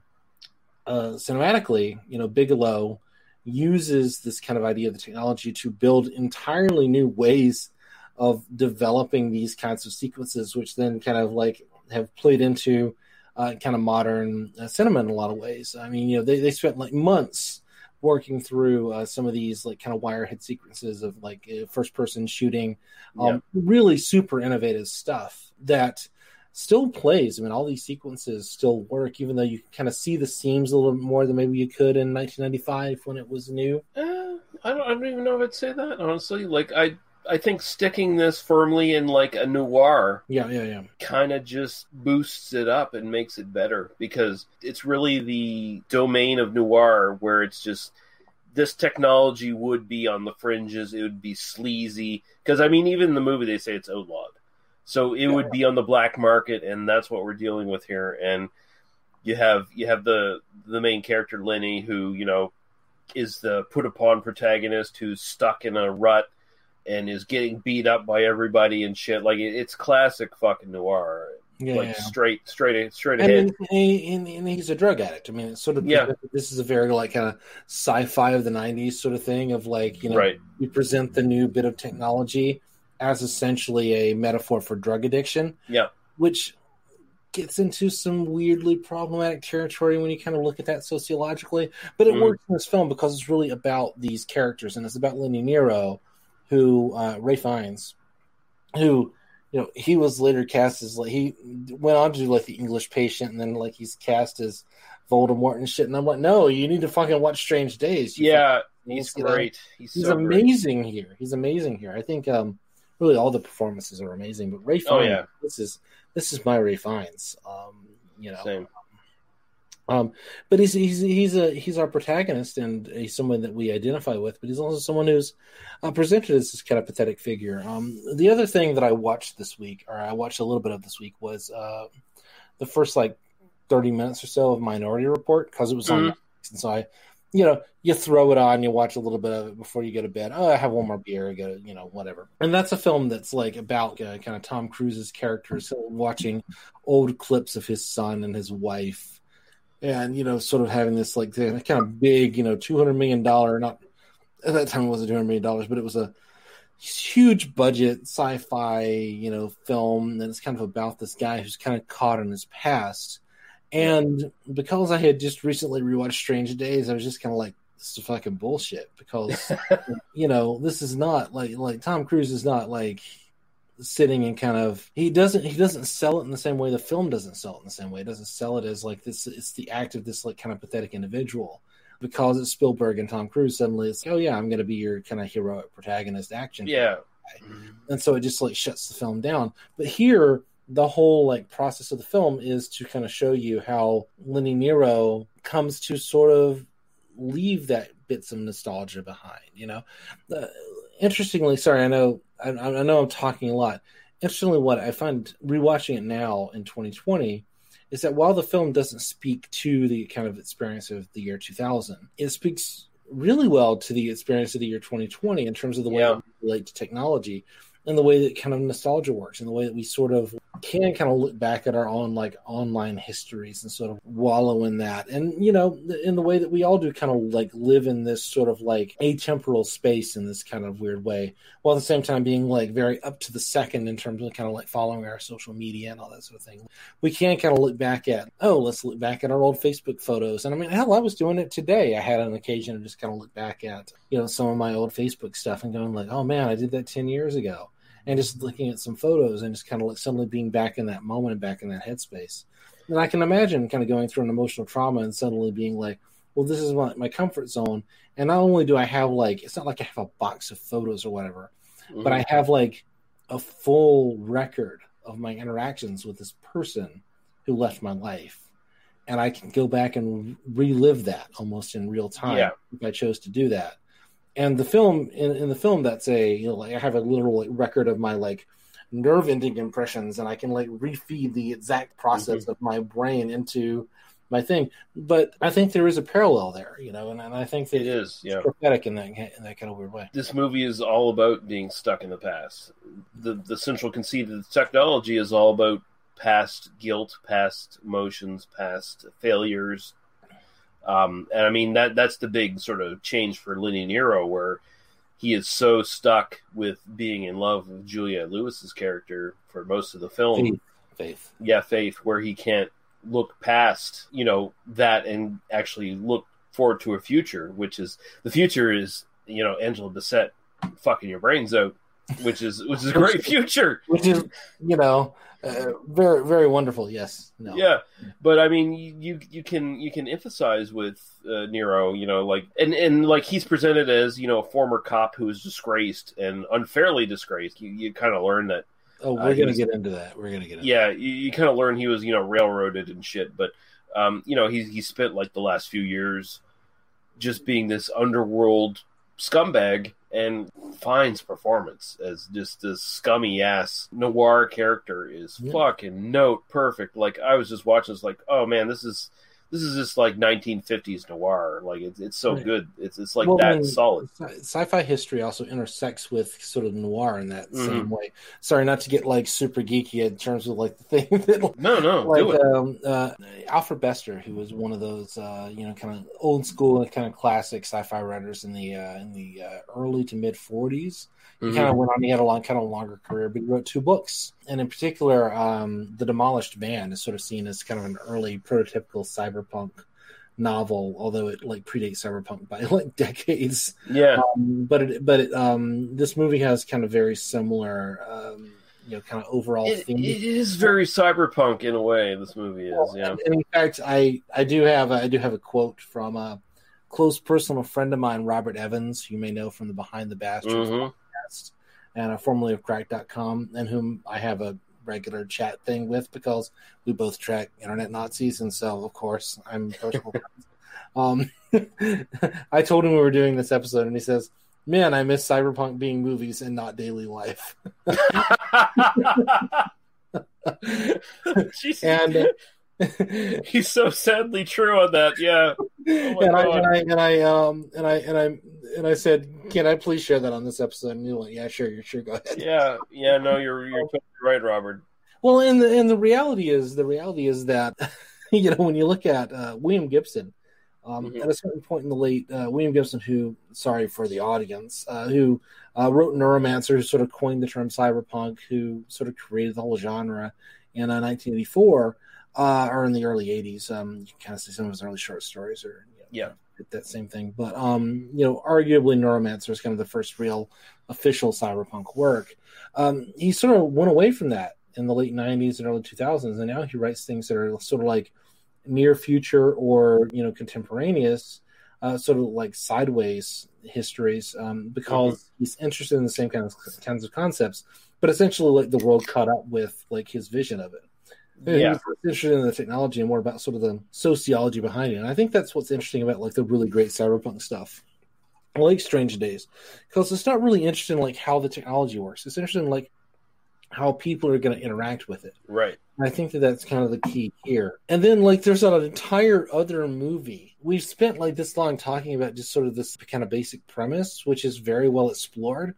uh, cinematically, you know, Bigelow uses this kind of idea of the technology to build entirely new ways of developing these kinds of sequences, which then kind of like have played into uh, kind of modern uh, cinema in a lot of ways. I mean, you know, they, they spent like months working through uh, some of these like kind of wirehead sequences of like uh, first person shooting, um, really super innovative stuff that still plays. I mean, all these sequences still work, even though you kind of see the seams a little bit more than maybe you could in 1995 when it was new. Eh, I don't. I don't even know if I'd say that honestly. Like I, I think sticking this firmly in like a noir, Yeah, yeah, yeah. kind of just boosts it up and makes it better because it's really the domain of noir where it's just this technology would be on the fringes. It would be sleazy because I mean, even in the movie they say it's outlawed, so it would be on the black market, and that's what we're dealing with here. And you have you have the the main character Lenny, who you know is the put upon protagonist who's stuck in a rut and is getting beat up by everybody and shit. Like it, it's classic fucking noir. Yeah, like yeah. straight, straight, straight I ahead. mean, and, and he's a drug addict. I mean, it's sort of Yeah. This is a very like kind of sci-fi of the '90s sort of thing of like you know Right. you present the new bit of technology as essentially a metaphor for drug addiction, yeah, which gets into some weirdly problematic territory when you kind of look at that sociologically. But it Mm. works in this film because it's really about these characters, and it's about Lenny Nero, who uh, Ralph Fiennes, who you know he was later cast as like he went on to do like the English Patient, and then like he's cast as Voldemort and shit. And I'm like, no, you need to fucking watch Strange Days. You yeah, he's great. He's, He's so great. amazing here. He's amazing here. I think um really all the performances are amazing, but Ralph Oh, Fiennes, yeah. this is this is my Ralph Fiennes. Um, you know, Same. Um, but he's he's he's a he's our protagonist and he's someone that we identify with. But he's also someone who's uh, presented as this kind of pathetic figure. Um, the other thing that I watched this week, or I watched a little bit of this week, was uh, the first like thirty minutes or so of Minority Report because it was on Mhm. Netflix, and so I, you know, you throw it on, you watch a little bit of it before you go to bed. Oh, I have one more beer, I go, you know, whatever. And that's a film that's like about uh, kind of Tom Cruise's character, so watching old clips of his son and his wife and you know sort of having this like kind of big you know 200 million dollar not at that time it wasn't 200 million dollars but it was a huge budget sci-fi you know film and it's kind of about this guy who's kind of caught in his past. And because i had just recently rewatched strange days i was just kind of like this is fucking bullshit because you know this is not like like tom cruise is not like sitting and kind of he doesn't he doesn't sell it in the same way the film doesn't sell it in the same way. It doesn't sell it as like this it's the act of this like kind of pathetic individual. Because it's Spielberg and Tom Cruise, suddenly it's oh yeah, I'm gonna be your kind of heroic protagonist action. Yeah. And so it just like shuts the film down. But here the whole like process of the film is to kind of show you how Lenny Nero comes to sort of leave that bits of nostalgia behind. You know, uh, interestingly, sorry, I know I, I know I'm talking a lot. Interestingly, what I find rewatching it now in 2020 is that while the film doesn't speak to the kind of experience of the year 2000, it speaks really well to the experience of the year 2020 in terms of the way Yeah. it relate to technology and the way that kind of nostalgia works and the way that we sort of can kind of look back at our own like online histories and sort of wallow in that. And you know in the way that we all do kind of like live in this sort of like atemporal space in this kind of weird way while at the same time being like very up to the second in terms of kind of like following our social media and all that sort of thing. We can kind of look back at oh let's look back at our old facebook photos. And i mean hell i was doing it today. I had an occasion to just kind of look back at you know some of my old facebook stuff and going like oh man i did that 10 years ago and just looking at some photos and just kind of like suddenly being back in that moment and back in that headspace. And i can imagine kind of going through an emotional trauma and suddenly being like well this is my, my comfort zone. And not only do i have like it's not like i have a box of photos or whatever but i mm-hmm. have like a full record of my interactions with this person who left my life. And i can go back and relive that almost in real time Yeah. if i chose to do that And the film in, in the film, that's a you know like I have a literal like, record of my like nerve ending impressions, and I can like refeed the exact process mm-hmm. of my brain into my thing. But I think there is a parallel there, you know, and, and I think that It is, yeah. prophetic in that in that kind of weird way. this movie is all about being stuck in the past. The the central conceit of the technology is all about past guilt, past emotions, past failures. Um, and I mean that that's the big sort of change for Lenny Nero, where he is so stuck with being in love with Julia Lewis's character for most of the film. Faith. Faith. Yeah, Faith, where he can't look past you know that and actually look forward to a future, which is the future is you know Angela Bassett fucking your brains out, which is which is a great future. which is you know uh, very very wonderful. Yes, no, Yeah, but I mean, you you can you can emphasize with uh, Nero, you know, like and and like he's presented as you know a former cop who is disgraced and unfairly disgraced. You you kind of learn that. Oh, uh, we're he gonna was- get into that. We're gonna get into Yeah, you, you kind of learn he was you know railroaded and shit, but um, you know he he spent like the last few years just being this underworld scumbag and Fiennes's performance as just this scummy ass noir character is Yeah. fucking note perfect. Like I was just watching this, like, oh man, this is this is just like 1950s noir. Like it's it's so Right. good. It's it's like Well, that I mean, solid. sci- Sci-fi history also intersects with sort of noir in that Mhm. same way. Sorry, not to get like super geeky in terms of like the thing that No, no, like um, uh, Alfred Bester, who was one of those uh, you know kind of old school and kind of classic sci-fi writers in the uh, in the uh, early to mid 40s. He Mhm. kind of went on. He had a long, kind of longer career, but he wrote two books, and in particular, um, "The Demolished Man" is sort of seen as kind of an early prototypical cyberpunk novel, although it like predates cyberpunk by like decades. Yeah. Um, but it, but it, um, this movie has kind of very similar, um, you know, kind of overall It, theme. it is very cyberpunk in a way. This movie is, yeah. And in fact, I I do have I do have a quote from a close personal friend of mine, Robert Evans, who you may know from the Behind the Bastards Mhm. podcast, and uh, formerly of Cracked.com, and whom I have a regular chat thing with because we both track internet Nazis, and so of course I'm personal. Um, I told him we were doing this episode, and he says. Man, I miss cyberpunk being movies and not daily life. and He's so sadly true on that. Yeah. Oh and I, and I and I um and I and I and I said, "Can I please share that on this episode?" And he went, "Yeah, sure, you're sure, go ahead." Yeah, yeah, no, you're you're totally right, Robert. Well, and the and the reality is the reality is that you know when you look at uh, William Gibson, um, Mhm. at a certain point in the late uh, William Gibson, who sorry for the audience, uh, who uh, wrote Neuromancer, who sort of coined the term cyberpunk, who sort of created the whole genre and in uh, 1984 uh, or in the early 80s. Um, you can kind of see some of his early short stories or you know, Yeah. that same thing. But um, you know, arguably Neuromancer is kind of the first real official cyberpunk work. Um, he sort of went away from that in the late '90s and early 2000s, and now he writes things that are sort of like near future or you know contemporaneous, uh, sort of like sideways histories, um, because he's interested in the same kind of kinds of concepts, but essentially like the world caught up with like his vision of it. Yeah. He's interested in the technology and more about sort of the sociology behind it. And I think that's what's interesting about like the really great cyberpunk stuff. I like Strange Days because it's not really interested in like how the technology works. It's interested in like how people are going to interact with it. Right. And I think that that's kind of the key here. And then like there's an entire other movie. We've spent like this long talking about just sort of this kind of basic premise, which is very well explored.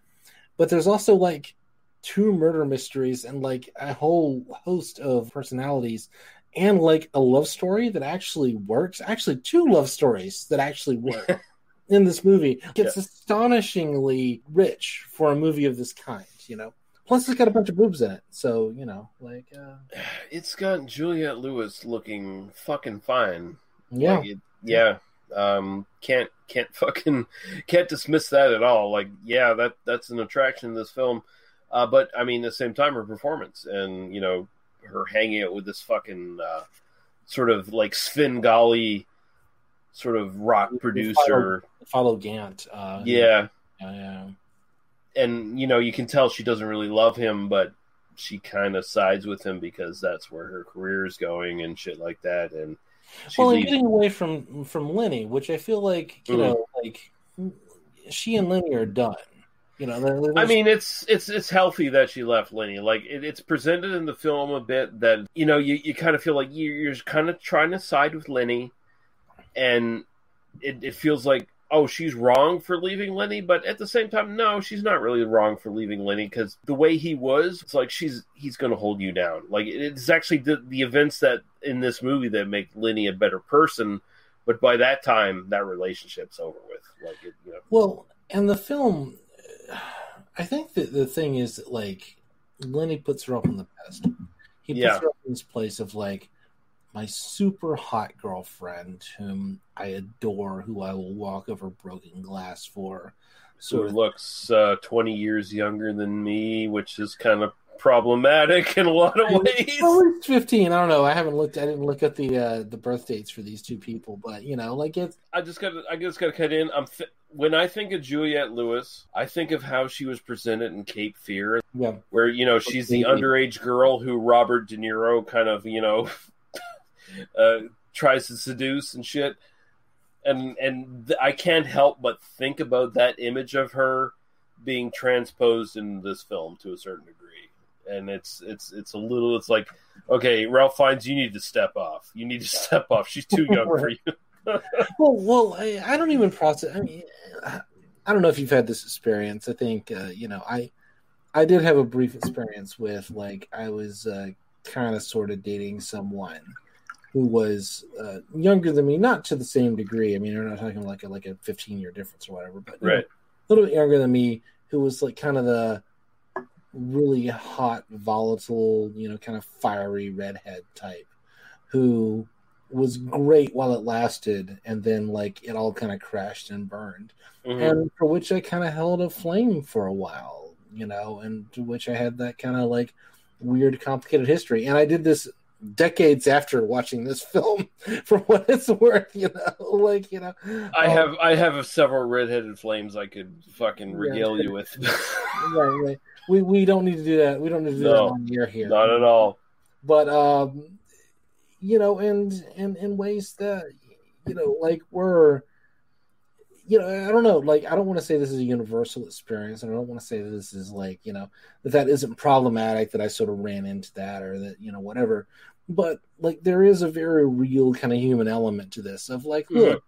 But there's also like two murder mysteries and like a whole host of personalities and like a love story that actually works. Actually, two love stories that actually work in this movie. It's astonishingly rich for a movie of this kind, you know. Plus, it's got a bunch of boobs in it, so you know, like, uh, It's got Juliette Lewis looking fucking fine. Yeah. Like, it- yeah. Um, can't can't fucking can't dismiss that at all. Like, yeah, that that's an attraction in this film. Uh, but I mean, at the same time, her performance and you know her hanging out with this fucking uh, sort of like Svengali sort of rock producer. Philo Gant. Uh, Yeah. yeah, yeah. and you know you can tell she doesn't really love him but she kind of sides with him because that's where her career is going and shit like that and well, and getting away from from Lenny, which I feel like you Mhm. know, like she and Lenny are done. You know, there's- I mean, it's it's it's healthy that she left Lenny. Like it, it's presented in the film a bit that you know you, you kind of feel like you, you're kind of trying to side with Lenny, and it, it feels like oh she's wrong for leaving Lenny, but at the same time no she's not really wrong for leaving Lenny because the way he was it's like she's he's going to hold you down. Like it's actually the the events that in this movie that make Lenny a better person, but by that time that relationship's over with. Like it, you know. Well, and the film, I think that the thing is that like Lenny puts her up on the pedestal. He puts Yeah. her up in this place of like my super hot girlfriend, whom I adore, who I will walk over broken glass for. who Sort of looks uh, 20 years younger than me, which is kind of problematic in a lot of ways. Well, it's fifteen. I don't know. I haven't looked. I didn't look at the uh, the birth dates for these two people, but you know, like it's I just got I just got to cut in. I'm th- when I think of Juliette Lewis, I think of how she was presented in Cape Fear, yeah. where you know she's the underage girl who Robert De Niro kind of you know uh, tries to seduce and shit. And and th- I can't help but think about that image of her being transposed in this film to a certain degree. And it's it's it's a little it's like okay, Ralph Fiennes you need to step off. You need to step off. She's too young for you. well, well, I, I don't even process. I mean, I don't know if you've had this experience. I think uh, you know, I I did have a brief experience with like I was uh, kind of sort of dating someone who was uh, younger than me, not to the same degree. I mean, we're not talking like a like a fifteen year difference or whatever, but you know, Right. a little bit younger than me, who was like kind of the really hot, volatile, you know, kind of fiery redhead type, who was great while it lasted, and then like it all kind of crashed and burned, Mhm. and for which I kind of held a flame for a while, you know, and to which I had that kind of like weird, complicated history, and I did this decades after watching this film for what it's worth you know like you know I um, have I have several redheaded flames I could fucking Yeah. regale you with. right right we we don't need to do that. We don't need to do that on the air here. Not at all. but um you know and and in ways that you know like we're you know i don't know. Like i don't want to say this is a universal experience and i don't want to say that this is like you know that that isn't problematic that i sort of ran into that or that you know whatever. But like there is a very real kind of human element to this of like look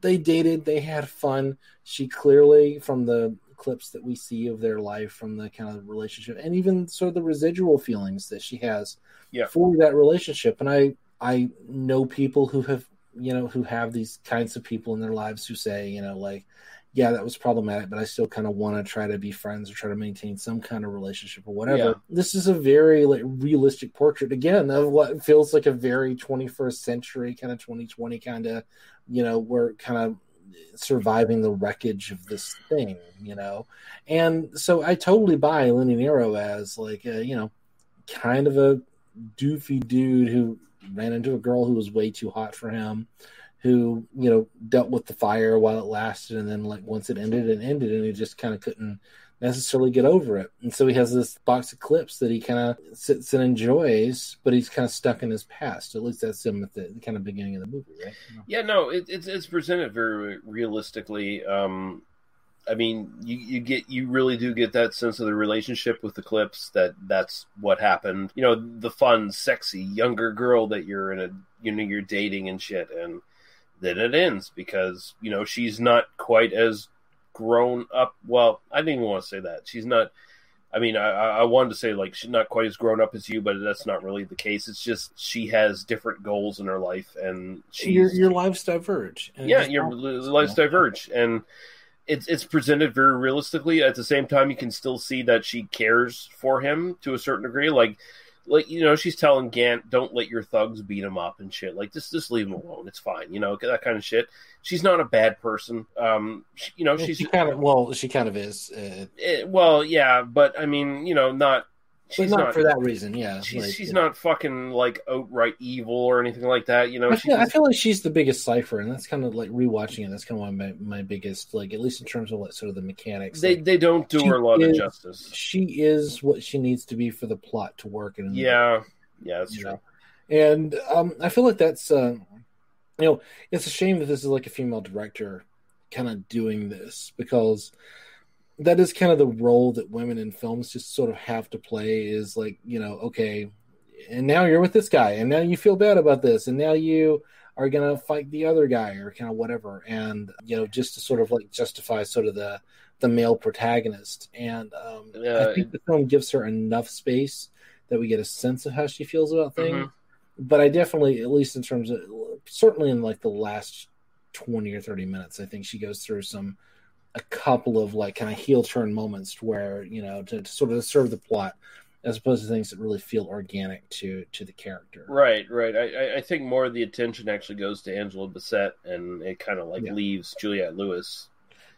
they dated they had fun. She clearly from the clips that we see of their life from the kind of relationship and even sort of the residual feelings that she has Yeah. for that relationship and i i know people who have you know who have these kinds of people in their lives who say you know like yeah that was problematic but i still kind of want to try to be friends or try to maintain some kind of relationship or whatever Yeah. this is a very like realistic portrait again of what feels like a very 21st century kind of 2020 kind of you know we're kind of surviving the wreckage of this thing you know? And so i totally buy lenny nero as like a, you know kind of a doofy dude who ran into a girl who was way too hot for him who you know dealt with the fire while it lasted and then like once it ended it ended and he just kind of couldn't necessarily get over it and so he has this box of clips that he kind of sits and enjoys but he's kind of stuck in his past at least that's him at the, kind of beginning of the movie right Yeah, no, it, it's it's presented very realistically. Um, I mean, you, you get you really do get that sense of the relationship with the clips that that's what happened. You know, the fun, sexy younger girl that you're in a you know you're dating and shit, and then it ends because you know she's not quite as grown up. Well, I didn't even want to say that she's not. I mean, I, I wanted to say like she's not quite as grown up as you, but that's not really the case. It's just she has different goals in her life, and she's your, your lives diverge and yeah, your lives diverge, and it's it's presented very realistically. At the same time, you can still see that she cares for him to a certain degree. Like, like you know, she's telling Gant, "Don't let your thugs beat him up and shit. Like, just just leave him alone. It's fine. You know, that kind of shit." She's not a bad person. Um, she, you know, she's she kind of well she kind of is uh, eh, well, yeah, but I mean, you know, not. She's not, not, for that reason yeah She's like, she's know. not fucking like outright evil or anything like that. You know, I feel, I just- feel like she's the biggest cipher, and that's kind of like rewatching it. That's kind of one of my, my biggest, like at least in terms of what sort of the mechanics. they like, they don't do her a lot is- of justice. She is what she needs to be for the plot to work. And Yeah, yeah, that's true. know? and um, I feel like that's uh, you know it's a shame that this is like a female director kind of doing this because that is kind of the role that women in films just sort of have to play is like you know okay and now you're with this guy and now you feel bad about this and now you are gonna fight the other guy or kind of whatever and you know just to sort of like justify sort of the the male protagonist and um, Yeah. i think the film gives her enough space that we get a sense of how she feels about things Mhm. but i definitely at least in terms of certainly in like the last 20 or 30 minutes i think she goes through some a couple of like kind of heel turn moments where you know to, to sort of serve the plot as opposed to things that really feel organic to to the character Right, right. I, I- think more of the attention actually goes to Angela Bassett, and it kind of like leaves Juliette Lewis.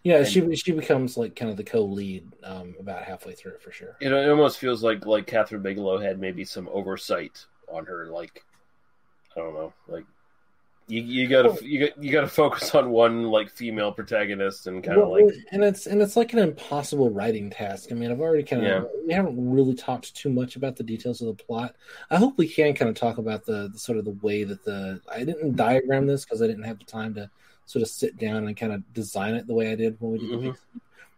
yeah And- she she becomes like kind of the co-lead um about halfway through for sure It, it almost feels like like Kathryn Bigelow had maybe some oversight on her. Like I don't know, like you you gotta you got you gotta focus on one like female protagonist and kind of Well, like and it's and it's like an impossible writing task. I mean, I've already kind of Yeah. we haven't really talked too much about the details of the plot. I hope we can kind of talk about the, the sort of the way that the I didn't diagram this because I didn't have the time to sort of sit down and kind of design it the way I did when we did the Mhm. mix.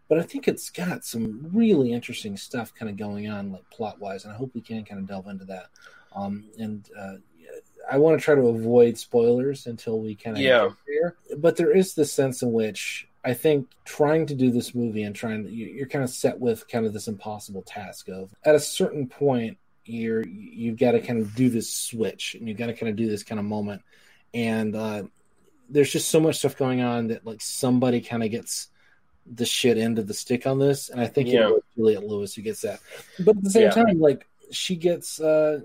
But I think it's got some really interesting stuff kind of going on, like plot wise, and I hope we can kind of delve into that. Um, and uh, I want to try to avoid spoilers until we kind of Yeah. there. But there is this sense in which I think trying to do this movie and trying you- you're kind of set with kind of this impossible task of at a certain point you're you've got to kind of do this switch and you've got to kind of do this kind of moment and uh, there's just so much stuff going on that like somebody kind of gets the shit end of the stick on this and I think Yeah. it was Juliette Lewis who gets that but at the same Yeah. time like she gets uh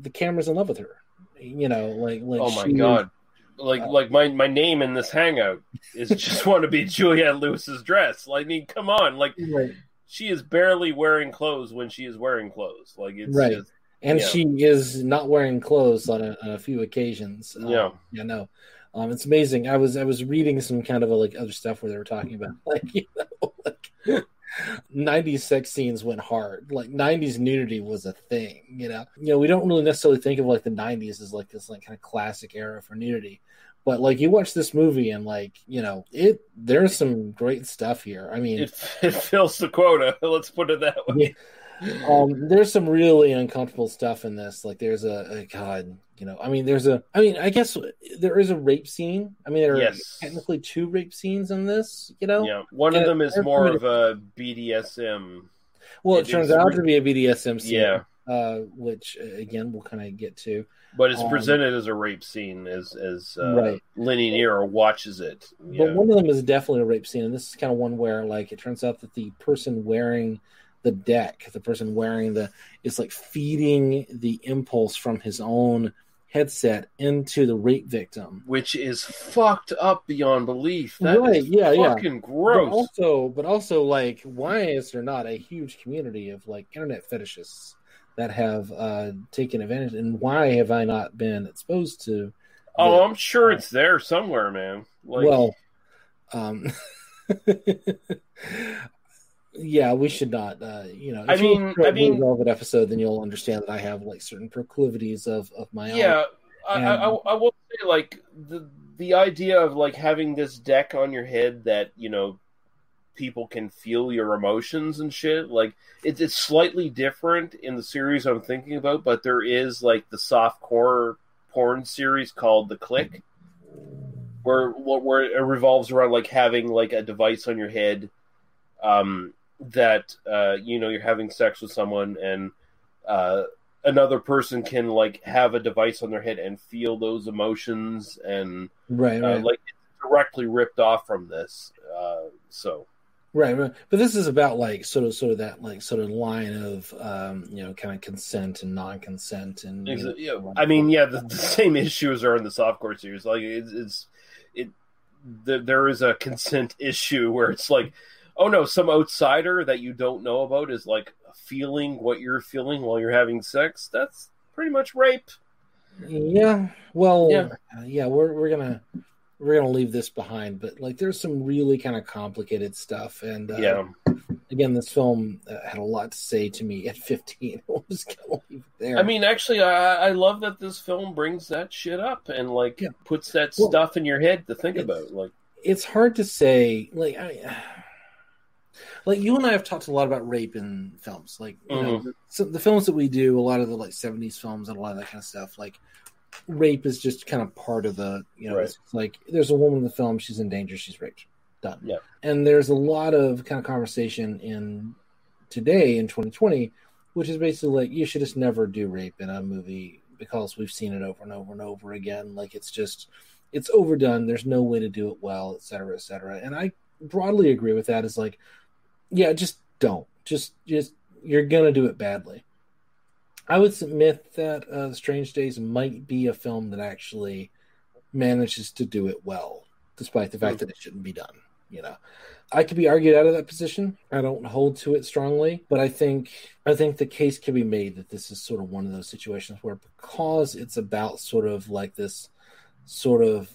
the camera's in love with her you know like like oh my god, like like my my name in this hangout is just want to be Juliette Lewis's dress. Like I mean, come on, like Right. she is barely wearing clothes when she is wearing clothes. Like it's right just, and yeah. she is not wearing clothes on a, on a few occasions Um, Yeah. yeah no um it's amazing i was i was reading some kind of a, like other stuff where they were talking about like you know like 90s sex scenes went hard. Like 90s nudity was a thing you know? You know we don't really necessarily think of like the 90s as like this like kind of classic era for nudity. But like you watch this movie and like you know it there's some great stuff here. I mean it, it fills the quota. Let's put it that way. Um there's some really uncomfortable stuff in this like there's a, a god you know i mean there's a i mean i guess there is a rape scene i mean there are technically two rape scenes in this you know Yeah, one of them is more of a BDSM. well it, it turns out re- to be a bdsm scene Yeah. uh which uh, again we'll kind of get to But it's Um, presented as a rape scene as as uh, Right. Lenny Nero watches it. But one of them is definitely a rape scene, and this is kind of one where, like, it turns out that the person wearing the deck, the person wearing the, is like feeding the impulse from his own headset into the rape victim. which is fucked up beyond belief. That right? is yeah, yeah. fucking gross. But also, but also, like, why is there not a huge community of like internet fetishists that have uh taken advantage? And why have I not been exposed to? oh, I'm sure it's there somewhere, man. Like, well, um, yeah, we should not. Uh, you know, if I mean- a I mean- relevant episode, then you'll understand that I have like certain proclivities of of my own. yeah, I, And- I, I, I will say like the the idea of like having this deck on your head that you know people can feel your emotions and shit. Like it's it's slightly different in the series I'm thinking about, but there is like the soft core porn series called The Click, where where it revolves around like having like a device on your head, um, that uh, you know you're having sex with someone and uh, another person can like have a device on their head and feel those emotions and Right, uh, right. like directly ripped off from this. Uh, so Right, right. But this is about like sort of sort of that like sort of line of um, you know, kind of consent and non-consent and you know, yeah, I mean, yeah, the, the same issues are in the softcore series. Like it's, it's it the, there is a consent issue where it's like, oh no, some outsider that you don't know about is like feeling what you're feeling while you're having sex. That's pretty much rape. Yeah. Well, Yeah. yeah, yeah we're we're gonna we're gonna leave this behind, but like there's some really kind of complicated stuff, and uh, Yeah. Again, this film uh, had a lot to say to me at 15. We'll just gonna leave there. I mean, actually, I, I love that this film brings that shit up and like puts that Well, stuff in your head to think about. Like, it's hard to say. Like, I, like you and I have talked a lot about rape in films. Like, you know, mm-hmm. so the films that we do, a lot of the like '70s films and a lot of that kind of stuff. Like, rape is just kind of part of the. You know, Right. it's like there's a woman in the film, she's in danger, she's raped, done. Yeah. And there's a lot of kind of conversation in today in 2020, which is basically like you should just never do rape in a movie because we've seen it over and over and over again. Like it's just it's overdone. There's no way to do it well, et cetera, et cetera. And I broadly agree with that. Is like, yeah, just don't. Just just you're gonna do it badly. I would submit that uh, Strange Days might be a film that actually manages to do it well, despite the fact that it shouldn't be done. You know, I could be argued out of that position. I don't hold to it strongly, but I think I think the case can be made that this is sort of one of those situations where because it's about sort of like this sort of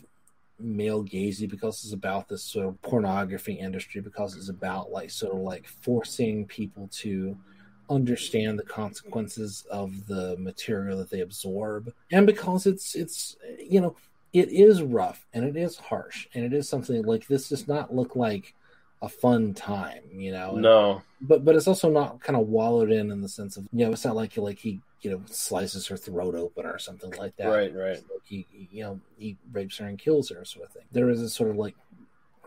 male gazy because it's about this sort of pornography industry because it's about like sort of like forcing people to understand the consequences of the material that they absorb and because it's it's you know it is rough and it is harsh and it is something like this does not look like a fun time you know No. but but it's also not kind of wallowed in in the sense of you know it's not like like he you know slices her throat open or something like that. Right, right. Like he he, you know he rapes her and kills her sort of thing. There is a sort of like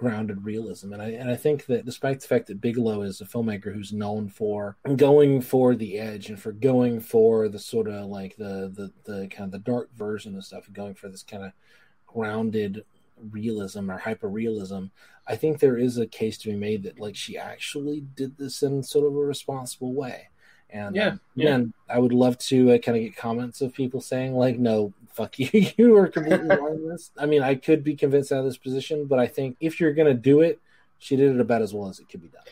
grounded realism. And i and i think that despite the fact that bigelow is a filmmaker who's known for going for the edge and for going for the sort of like the the, the kind of the dark version of stuff and going for this kind of grounded realism or hyper realism i think there is a case to be made that like she actually did this in sort of a responsible way and Yeah, um, yeah. again i would love to uh, kind of get comments of people saying like no fuck you you are completely wrong in this i mean i could be convinced out of this position but i think if you're gonna do it she did it about as well as it could be done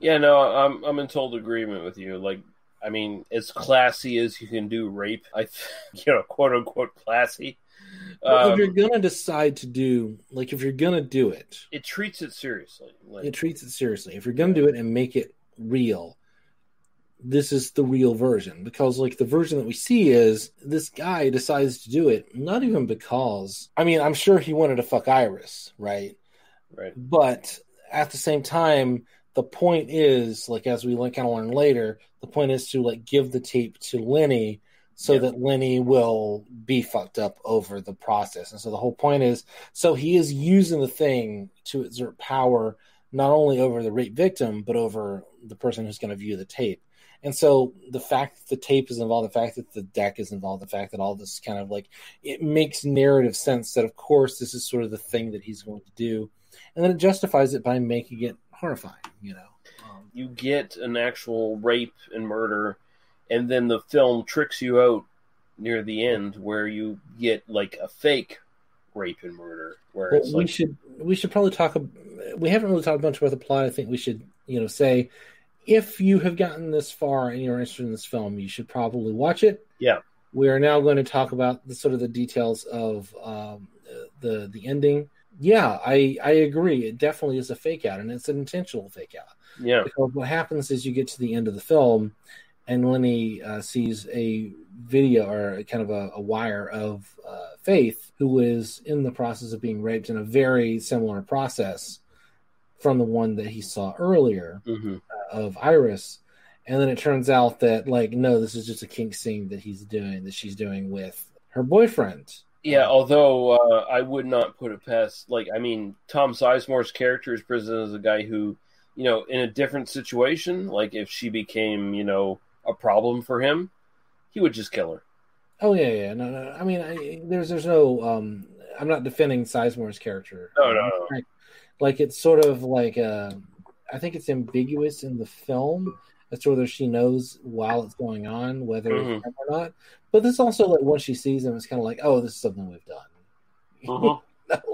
Yeah, no, I'm I'm in total agreement with you. Like, I mean, as classy as you can do rape, I, you know, quote unquote classy. Well, if Um, you're gonna decide to do like if you're gonna do it it treats it seriously. Like, it treats it seriously. If you're going to do it and make it real, this is the real version because like the version that we see is this guy decides to do it not even because I mean I'm sure he wanted to fuck Iris, right? Right. But at the same time, the point is like as we kind of learn later, the point is to like give the tape to Lenny so that Lenny will be fucked up over the process. And so the whole point is so he is using the thing to exert power not only over the rape victim, but over the person who's going to view the tape. And so the fact that the tape is involved, the fact that the deck is involved, the fact that all this kind of like it makes narrative sense that of course this is sort of the thing that he's going to do. And then it justifies it by making it horrifying, you know. Um, you get an actual rape and murder, and then the film tricks you out near the end where you get like a fake rape and murder, where Well, we should we should probably talk. We haven't really talked much about the plot. I think we should, you know, say if you have gotten this far and you're interested in this film, you should probably watch it. yeah, We are now going to talk about the sort of the details of um, the the ending. Yeah, I I agree. It definitely is a fake out, and it's an intentional fake out. yeah, Because what happens is you get to the end of the film, and Lenny uh, sees a video or kind of a, a wire of uh, Faith, who is in the process of being raped in a very similar process from the one that he saw earlier hmm uh, of Iris. And then it turns out that, like, no, this is just a kink scene that he's doing, that she's doing with her boyfriend. yeah. Although uh, I would not put it past, like, I mean, Tom Sizemore's character is presented as a guy who, you know, in a different situation, like if she became, you know, a problem for him, he would just kill her. Oh yeah, yeah. No, no. I mean, I, there's there's no. um I'm not defending Sizemore's character. No, no, no. Like it's sort of like uh, I think it's ambiguous in the film as to whether she knows while it's going on whether Mhm. or not. But this also like once she sees him, it's kind of like, oh, this is something we've done. Mhm.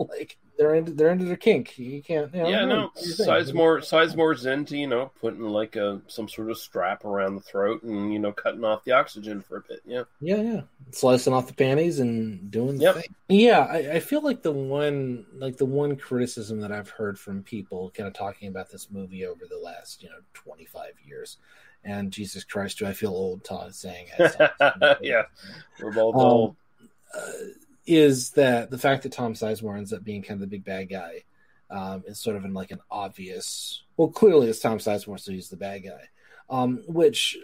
like they're into they're into their kink. You can't. You know, yeah, no. do your thing. Sizemore, Sizemore's into you know putting like a some sort of strap around the throat and you know cutting off the oxygen for a bit. Yeah, Yeah, yeah. Slicing off the panties and doing Yep. thing. Yeah, I, I feel like the one like the one criticism that I've heard from people kind of talking about this movie over the last, you know, twenty five years. And Jesus Christ, do I feel old Todd saying yeah. We're both Um, old. uh, is that the fact that Tom Sizemore ends up being kind of the big bad guy um, is sort of in like an obvious. Well, clearly it's Tom Sizemore, so he's the bad guy. Um, which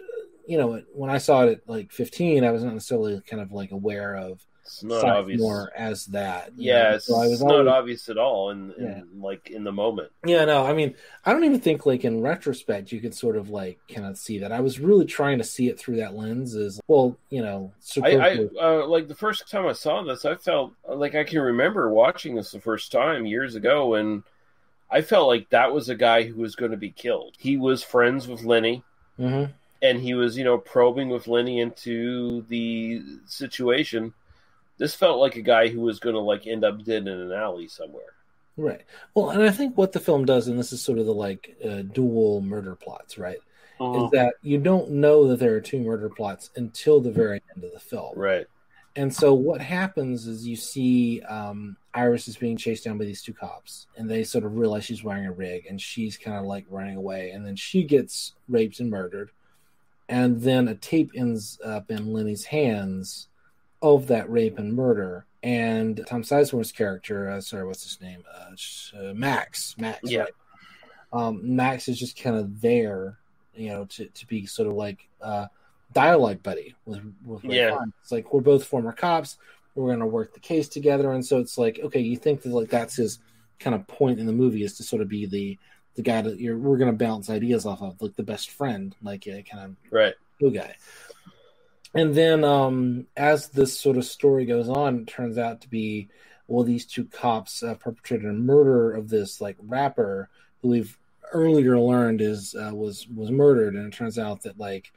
you know, when I saw it at like 15, I was not necessarily kind of like aware of It's not obvious. As that. Yeah, know? it's So I was not obvious at all in, in Yeah. like in the moment. Yeah, no, I mean, I don't even think like in retrospect you could sort of like cannot see that. I was really trying to see it through that lens. Is well, you know, I, I uh, like the first time I saw this, I felt like I can remember watching this the first time years ago, and I felt like that was a guy who was going to be killed. He was friends with Lenny, Mhm. and he was, you know, probing with Lenny into the situation. This felt like a guy who was going to like end up dead in an alley somewhere. Right. Well, and I think what the film does, and this is sort of the like uh, dual murder plots, right? Mhm. Is that you don't know that there are two murder plots until the very end of the film. Right. And so what happens is you see um, Iris is being chased down by these two cops, and they sort of realize she's wearing a rig, and she's kind of like running away, and then she gets raped and murdered, and then a tape ends up in Lenny's hands of that rape and murder, and Tom Sizemore's character, uh, sorry, what's his name, uh, uh, Max, Max, Yeah. right? Um, Max is just kind of there, you know, to, to be sort of like uh, dialogue buddy with, with Yeah. It's like we're both former cops. We're going to work the case together, and so it's like okay, you think that like that's his kind of point in the movie is to sort of be the the guy that you're we're going to bounce ideas off of, like the best friend, like a kind of Right. good guy. And then um, as this sort of story goes on, it turns out to be well, these two cops uh, perpetrated a murder of this like rapper who we've earlier learned is uh, was was murdered, and it turns out that like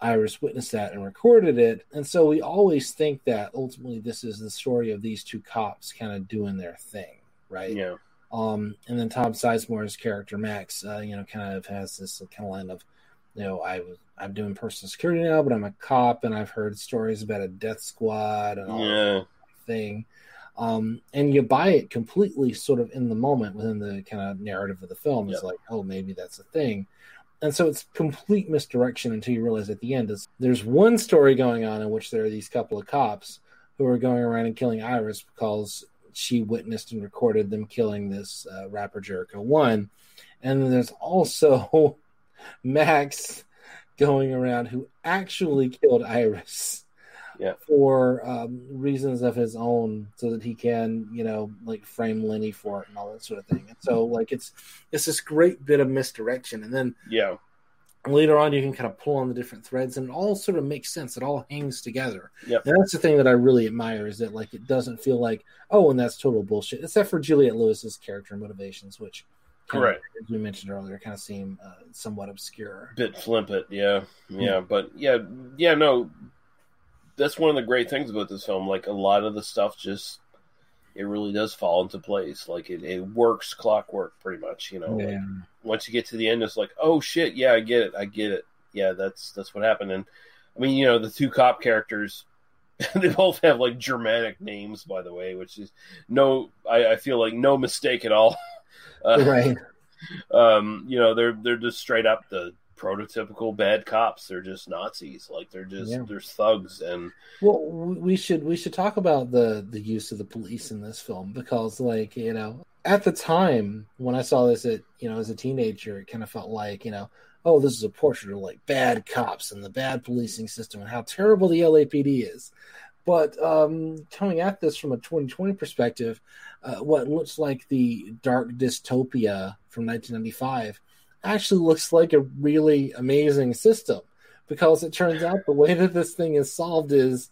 Iris witnessed that and recorded it, and so we always think that ultimately this is the story of these two cops kind of doing their thing, right? Yeah. Um, and then Tom Sizemore's character Max, uh, you know, kind of has this kind of line of, you know, I was I'm doing personal security now, but I'm a cop, and I've heard stories about a death squad and all Yeah. that thing. Um, and you buy it completely, sort of in the moment within the kind of narrative of the film. It's Yeah. like, oh, maybe that's a thing. And so it's complete misdirection until you realize at the end is there's one story going on in which there are these couple of cops who are going around and killing Iris because she witnessed and recorded them killing this uh, rapper Jeriko One, and then there's also Max going around who actually killed Iris Yeah. for um, reasons of his own, so that he can, you know, like frame Lenny for it and all that sort of thing. And so, like, it's it's this great bit of misdirection, and then Yeah. later on you can kind of pull on the different threads and it all sort of makes sense it all hangs together Yep. and that's the thing that i really admire is that like it doesn't feel like oh and that's total bullshit except for juliette lewis's character motivations which kind of, Correct. as we mentioned earlier kind of seem uh, somewhat obscure. Bit flippant yeah. Yeah but yeah yeah no. That's one of the great things about this film. Like a lot of the stuff just it really does fall into place. Like it, it works clockwork pretty much you know like, once you get to the end it's like oh shit yeah i get it i get it. Yeah that's that's what happened. And i mean you know the two cop characters they both have like germanic names by the way which is no i, I feel like no mistake at all uh, right um, you know, they're they're just straight up the prototypical bad cops. They're just Nazis. Like they're just Yeah. they're thugs and well we should we should talk about the the use of the police in this film because like you know at the time when i saw this at you know as a teenager it kind of felt like you know oh this is a portrait of like bad cops and the bad policing system and how terrible the lapd is but um coming at this from a 2020 perspective uh, what looks like the dark dystopia from 1995 actually looks like a really amazing system because it turns out the way that this thing is solved is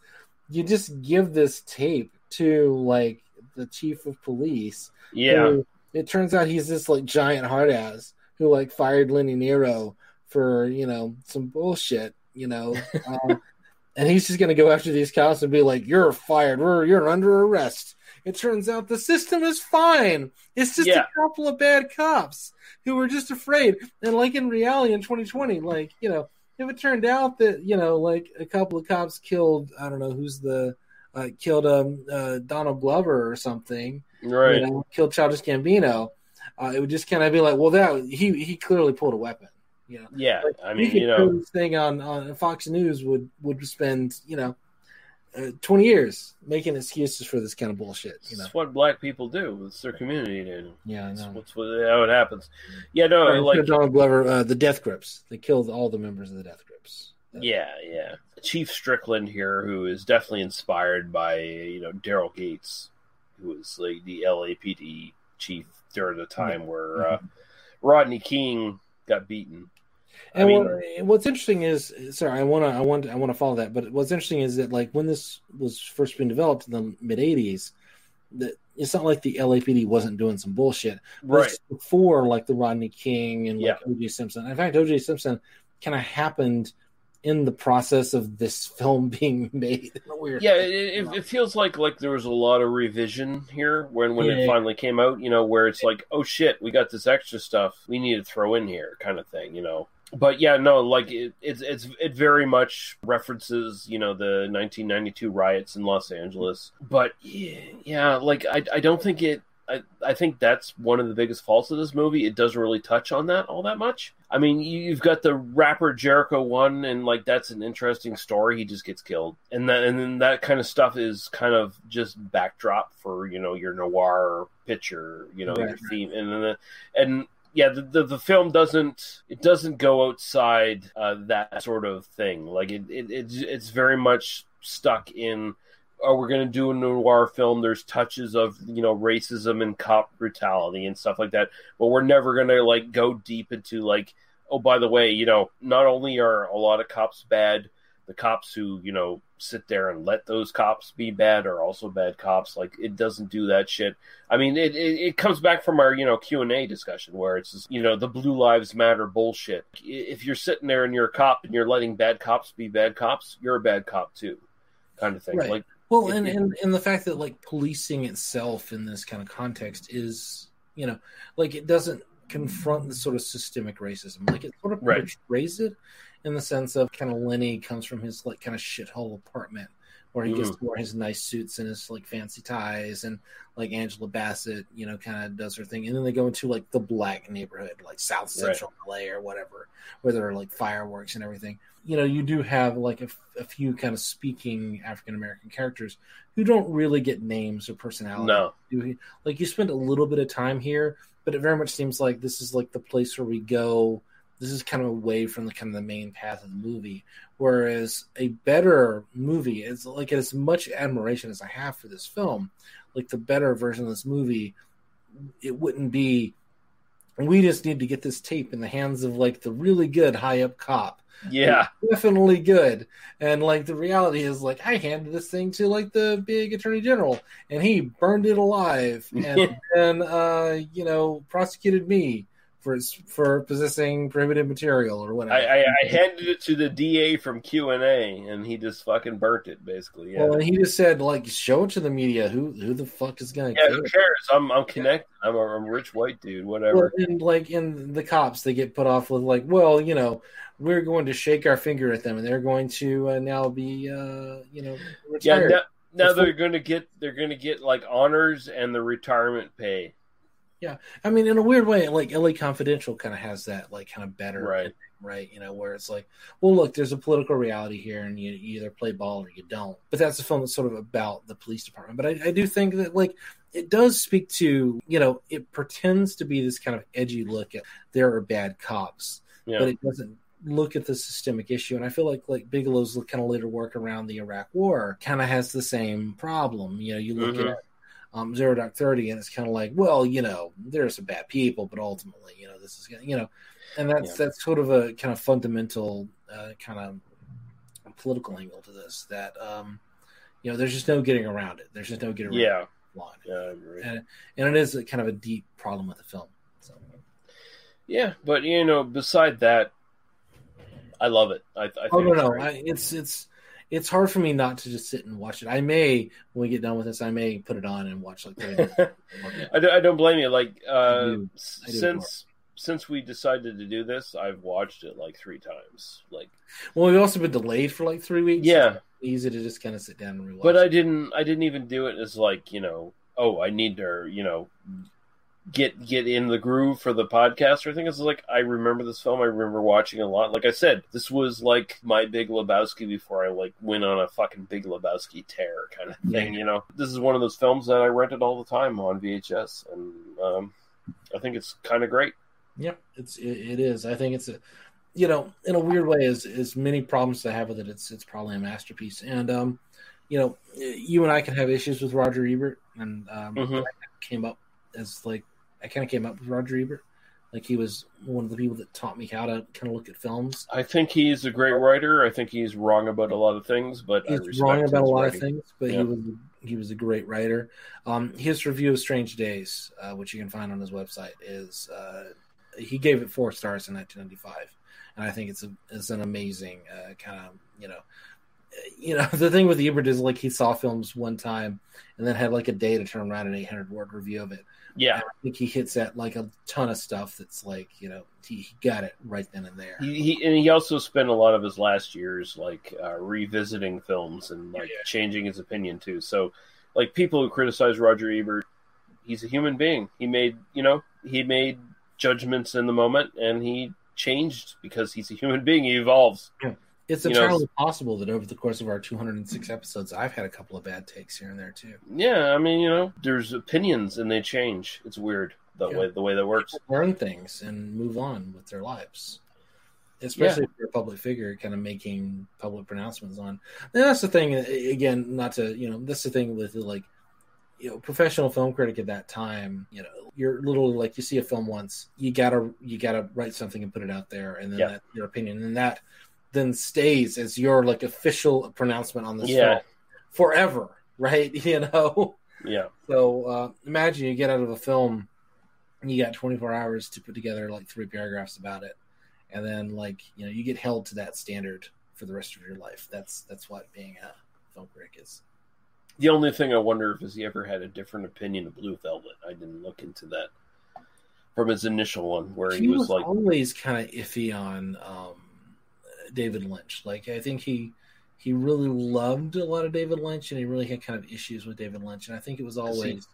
you just give this tape to like the chief of police. Yeah. who- it turns out he's this like giant hard ass who like fired Lenny Nero for you know some bullshit, you know. um, and he's just gonna go after these cops and be like, "You're fired. We're you're under arrest." It turns out the system is fine. It's just Yeah. a couple of bad cops who were just afraid. And like in reality in 2020, like you know, if it turned out that you know, like a couple of cops killed, I don't know who's the uh, killed um uh, Donald Glover or something, Right. You know, killed Childish Gambino. Uh, it would just kind of be like, well, that he he clearly pulled a weapon. You know, yeah. I mean, you know, thing on on Fox News would would spend you know uh, twenty years making excuses for this kind of bullshit. You know, It's what black people do. It's their community, dude. Yeah, I It's know. what's what, how it happens. Yeah, no, Or like Donald Glover, uh, the Death Grips. They killed all the members of the Death Grips. Yeah, yeah. Chief Strickland here, who is definitely inspired by you know Daryl Gates, who was like the LAPD chief during the time where uh, Rodney King got beaten. I And mean, what, what's interesting is, sorry, I want to, I want, I want to follow that. But what's interesting is that, like, when this was first being developed in the mid '80s, that it's not like the LAPD wasn't doing some bullshit. Right. This Before, like the Rodney King and like Yeah. O.J. Simpson. In fact, O.J. Simpson kind of happened in the process of this film being made. Weird yeah, it, it, it feels like like there was a lot of revision here when when Yeah. it finally came out. You know, where it's like, oh shit, we got this extra stuff we need to throw in here, kind of thing. You know. But yeah, no, like it, it's it's it very much references, you know, the 1992 riots in Los Angeles. But yeah, yeah like I I don't think it. I, I think that's one of the biggest faults of this movie. It doesn't really touch on that all that much. I mean, you- you've got the rapper Jeriko one, and like that's an interesting story. He just gets killed, and that and then that kind of stuff is kind of just backdrop for you know your noir picture, you know Right. your theme, and then the, and yeah, the, the the film doesn't it doesn't go outside uh, that sort of thing. Like it, it it's it's very much stuck in oh, we're going to do a noir film. There's touches of you know racism and cop brutality and stuff like that, but we're never going to like go deep into like oh, by the way, you know, not only are a lot of cops bad, the cops who you know sit there and let those cops be bad or also bad cops. Like it doesn't do that shit. I mean, it it, it comes back from our you know Q and A discussion where it's just, you know the Blue Lives Matter bullshit. If you're sitting there and you're a cop and you're letting bad cops be bad cops, you're a bad cop too, kind of thing. Right. Like Well, it- and, and and the fact that like policing itself in this kind of context is, you know, like it doesn't confront the sort of systemic racism. Like it sort of Right. portrays it in the sense of kind of Lenny comes from his like kind of shithole apartment where he gets to mm-hmm. wear his nice suits and his like fancy ties and like Angela Bassett, you know, kind of does her thing. And then they go into like the black neighborhood, like South Right. Central LA or whatever, where there are like fireworks and everything. You know, you do have like a, f- a few kind of speaking African American characters who don't really get names or personality. No. Like you spend a little bit of time here, but it very much seems like this is like the place where we go. This is kind of away from the kind of the main path of the movie. Whereas a better movie is like as much admiration as I have for this film, like the better version of this movie, it wouldn't be. We just need to get this tape in the hands of like the really good high up cop. Yeah. definitely good. And like the reality is, like I handed this thing to like the big attorney general, and he burned it alive, and then uh, you know prosecuted me for for possessing prohibited material or whatever. I, I, I handed it to the DA from Q and A, and he just fucking burnt it, basically. Yeah, Well, and he just said like show it to the media. Who who the fuck is gonna yeah. care? Who cares? I'm I'm connected. I'm a, I'm a rich white dude. Whatever. Well, and like in the cops, they get put off with like, well, you know, we're going to shake our finger at them, and they're going to uh, now be, uh, you know, yeah. Now, now they're gonna get they're gonna get like honors and the retirement pay. Yeah, I mean, in a weird way, like LA Confidential kind of has that, like, kind of better, Right. Right, you know, where it's like, well, look, there's a political reality here, and you, you either play ball or you don't. But that's a film that's sort of about the police department. But I, I do think that, like, it does speak to, you know, it pretends to be this kind of edgy look at there are bad cops, Yeah. but it doesn't look at the systemic issue. And I feel like like Bigelow's kind of later work around the Iraq War kind of has the same problem. You know, you look Mhm. at um, Zero Dark Thirty, and it's kind of like, well, you know, there are some bad people, but ultimately, you know, this is gonna, you know, and that's Yeah. that's sort of a kind of fundamental uh, kind of political angle to this that um, you know, there's just no getting around it. There's just no getting around Yeah. it. Line. Yeah, I agree. And, and it is a kind of a deep problem with the film. So. Yeah, but you know, beside that, I love it. I, I think Oh no, no. I, it's it's it's hard for me not to just sit and watch it. I may, when we get done with this, I may put it on and watch like. 30. I, don't, I don't blame you. Like uh, do. s- I do since since we decided to do this, I've watched it like three times. Like, well, we've also been delayed for like three weeks. Yeah. so easy to just kind of sit down and rewatch. but I didn't. I didn't even do it as like you know. Oh, I need to you know get get in the groove for the podcast or anything. It's like I remember this film. I remember watching a lot. Like I said, this was like my Big Lebowski before I like went on a fucking Big Lebowski tear kind of thing. Yeah. You know, this is one of those films that I rented all the time on VHS, and um, I think it's kind of great. Yeah, it's it, it is. I think it's a, you know, in a weird way, as as many problems I have with it, it's it's probably a masterpiece. And um, you know, you and I can have issues with Roger Ebert, and um, Mhm. Came up as like I kind of came up with Roger Ebert, like he was one of the people that taught me how to kind of look at films. I think he's a great writer. I think he's wrong about a lot of things, but I He's wrong about a lot writing. of things, but Yeah. he was he was a great writer. Um, his review of Strange Days, uh, which you can find on his website, is uh, he gave it four stars in 1995, and I think it's a it's an amazing uh, kind of you know. You know the thing with Ebert is like he saw films one time and then had like a day to turn around an 800 word review of it. Yeah, I think he hits at like a ton of stuff that's like you know he, he got it right then and there. He, he and he also spent a lot of his last years like uh, revisiting films and like changing his opinion too. So, like people who criticize Roger Ebert, he's a human being. He made you know he made judgments in the moment and he changed because he's a human being. He evolves. It's You know, entirely possible that over the course of our 206 episodes, I've had a couple of bad takes here and there too. Yeah, I mean you know there's opinions and they change. It's weird the Yeah. way the way that works. Learn things and move on with their lives. Especially if you're a public figure, kind of making public pronouncements on. And that's the thing. Again, not to you know, that's the thing with like, you know, professional film critic at that time. You know, you're literally like you see a film once, you gotta you gotta write something and put it out there, and then Yeah. that's your opinion, and that then stays as your like official pronouncement on this Yeah. film forever, right? You know. Yeah. So uh, imagine you get out of a film, and you got 24 hours to put together like three paragraphs about it, and then like you know you get held to that standard for the rest of your life. That's that's what being a film critic is. The only thing I wonder if is he ever had a different opinion of Blue Velvet. I didn't look into that from his initial one, where he, He was, was like, always kind of iffy on um, David Lynch. Like I think he he really loved a lot of David Lynch, and he really had kind of issues with David Lynch. And I think it was always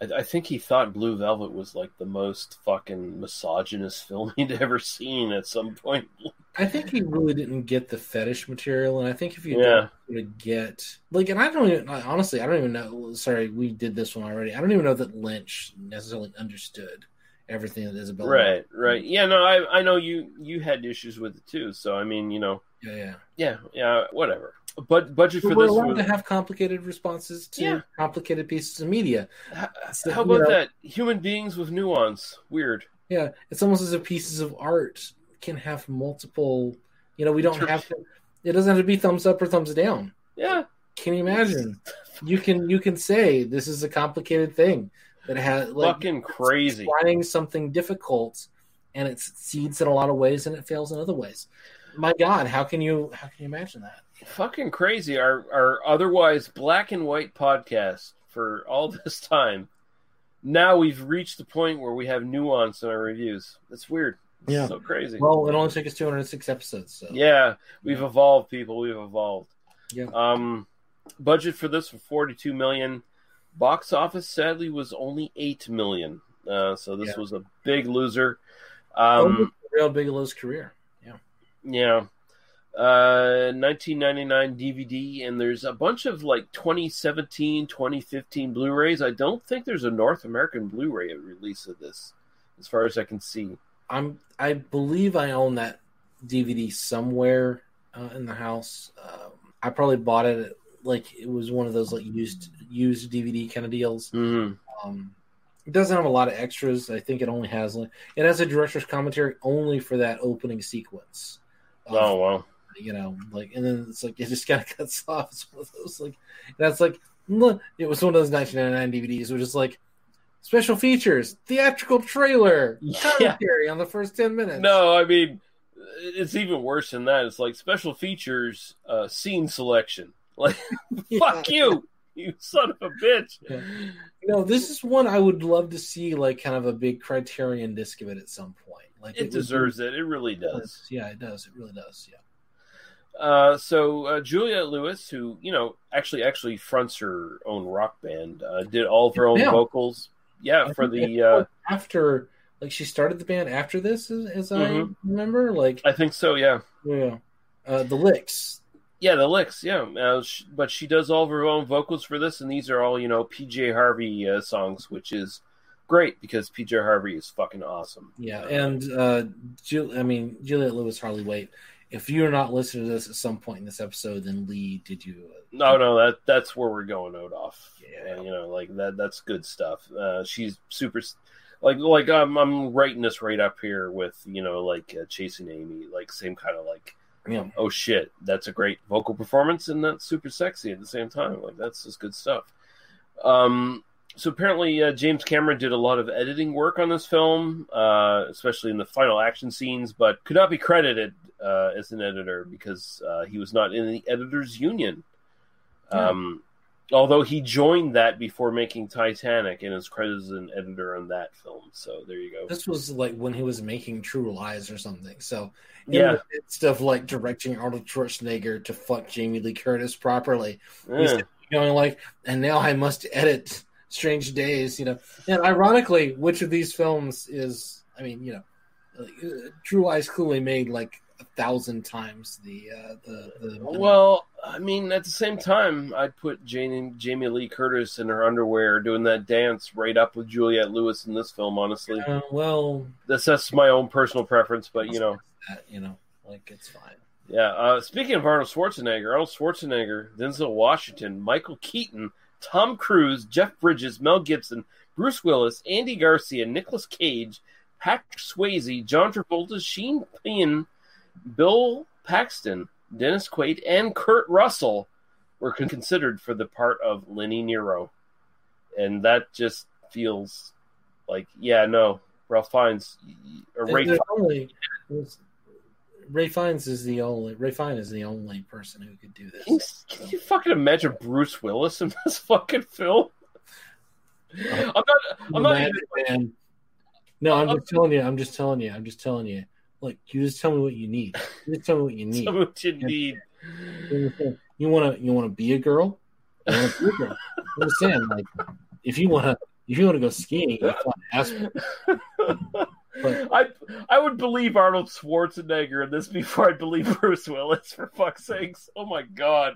I, I think he thought Blue Velvet was like the most fucking misogynist film he'd ever seen at some point. I think he really didn't get the fetish material, and I think if you Yeah. don't get like, and I don't even honestly, I don't even know. Sorry, we did this one already. I don't even know that Lynch necessarily understood everything that Isabella. Right, right. Yeah, no, I I know you you had issues with it too. So I mean, you know, Yeah, yeah. yeah, yeah, whatever. But budget for But we're this allowed was to have complicated responses to Yeah. complicated pieces of media. So, how you about know, that? Human beings with nuance. Weird. Yeah, it's almost as if pieces of art can have multiple. You know, we don't have to. It doesn't have to be thumbs up or thumbs down. Yeah. Can you imagine? You can you can say this is a complicated thing that has like Fucking crazy. trying something difficult, and it succeeds in a lot of ways and it fails in other ways. My God, how can you how can you imagine that? Fucking crazy. Our our otherwise black and white podcast for all this time. Now we've reached the point where we have nuance in our reviews. That's weird. It's Yeah. so crazy. Well, it only took us 206 episodes, so Yeah, we've evolved, people. We've evolved. Yeah. Um, budget for this for forty-two million. Box office sadly was only eight million. Uh, so this Yeah. was a big loser. Um, Real Bigelow's career. Yeah. yeah. Uh, 1999 DVD, and there's a bunch of like 2017, 2015 Blu-rays. I don't think there's a North American Blu-ray release of this, as far as I can see. I'm I believe I own that DVD somewhere uh, in the house. Um, I probably bought it at, like it was one of those like used used DVD kind of deals. Mhm. Um, it doesn't have a lot of extras. I think it only has like it has a director's commentary only for that opening sequence. of, Oh wow. You know, like and then it's like it just kind of cuts off. It's one of those like that's like it was one of those 1999 DVDs, which is like special features, theatrical trailer, commentary on the first 10 minutes. No, I mean it's even worse than that. It's like special features, uh, scene selection. Like, fuck you, you son of a bitch. No, this is one I would love to see, like kind of a big Criterion disc of it at some point. Like It would deserves be- it. It really does. Yeah, it does. It really does. Yeah. Uh, so uh, Juliette Lewis, who you know actually actually fronts her own rock band, uh, did all of her own Yeah. vocals. yeah, I for the uh, after like she started the band after this, as, as Mhm. I remember. Like I think so. Yeah, yeah, uh, the licks. Yeah, the licks. Yeah, uh, sh- but she does all of her own vocals for this, and these are all you know PJ Harvey uh, songs, which is great because PJ Harvey is fucking awesome. Yeah, and uh, Ju- I mean Juliette Lewis Hardly Wait. If you're not listening to this at some point in this episode, then Lee, did you? Uh, No, no, that that's where we're going out off. Yeah, you know, like that. That's good stuff. Uh, she's super. Like, like I'm, I'm writing this right up here with you know, like uh, chasing Amy, like same kind of like, Yeah. oh shit, that's a great vocal performance and that's super sexy at the same time. Like that's just good stuff. Um, so apparently uh, James Cameron did a lot of editing work on this film, uh, especially in the final action scenes, but could not be credited uh, as an editor because uh, he was not in the editors union. Um, although he joined that before making Titanic and is credited as an editor on that film. So there you go. This was like when he was making True Lies or something. So in Yeah. stuff like directing Arnold Schwarzenegger to fuck Jamie Lee Curtis properly, he's Yeah. going like, and now I must edit Strange Days. You know, and ironically, which of these films is? I mean, you know, uh, True Lies clearly made like a thousand times the uh, the, the Well, I mean, at the same time, I'd put Jane, Jamie Lee Curtis in her underwear doing that dance right up with Juliette Lewis in this film. Honestly, Uh, well, that's that's my own personal preference, but you know, that, you know, like it's fine. yeah. Uh, speaking of Arnold Schwarzenegger, Arnold Schwarzenegger, Denzel Washington, Michael Keaton, Tom Cruise, Jeff Bridges, Mel Gibson, Bruce Willis, Andy Garcia, Nicolas Cage, Patrick Swayze, John Travolta, Sean Penn, Bill Paxton, Dennis Quaid, and Kurt Russell were con- considered for the part of Lenny Nero, and that just feels like, yeah, no, Ralph Fiennes uh, or Ray. There's only Rafe Fiennes is the only Rafe Fiennes is the only person who could do this. Can you, can you fucking imagine Bruce Willis in this fucking film? I'm not. I'm not. Magic Man. No, I'm just telling you. I'm just telling you. I'm just telling you. Look, you just tell me what you need. You just tell me what you need. Me what you need. You want to you want to be a girl. You want to be a girl. You understand? Like, if you want to if you want to go skiing, you have to ask. I I would believe Arnold Schwarzenegger in this before I'd believe Bruce Willis. For fuck's sakes! Oh my god!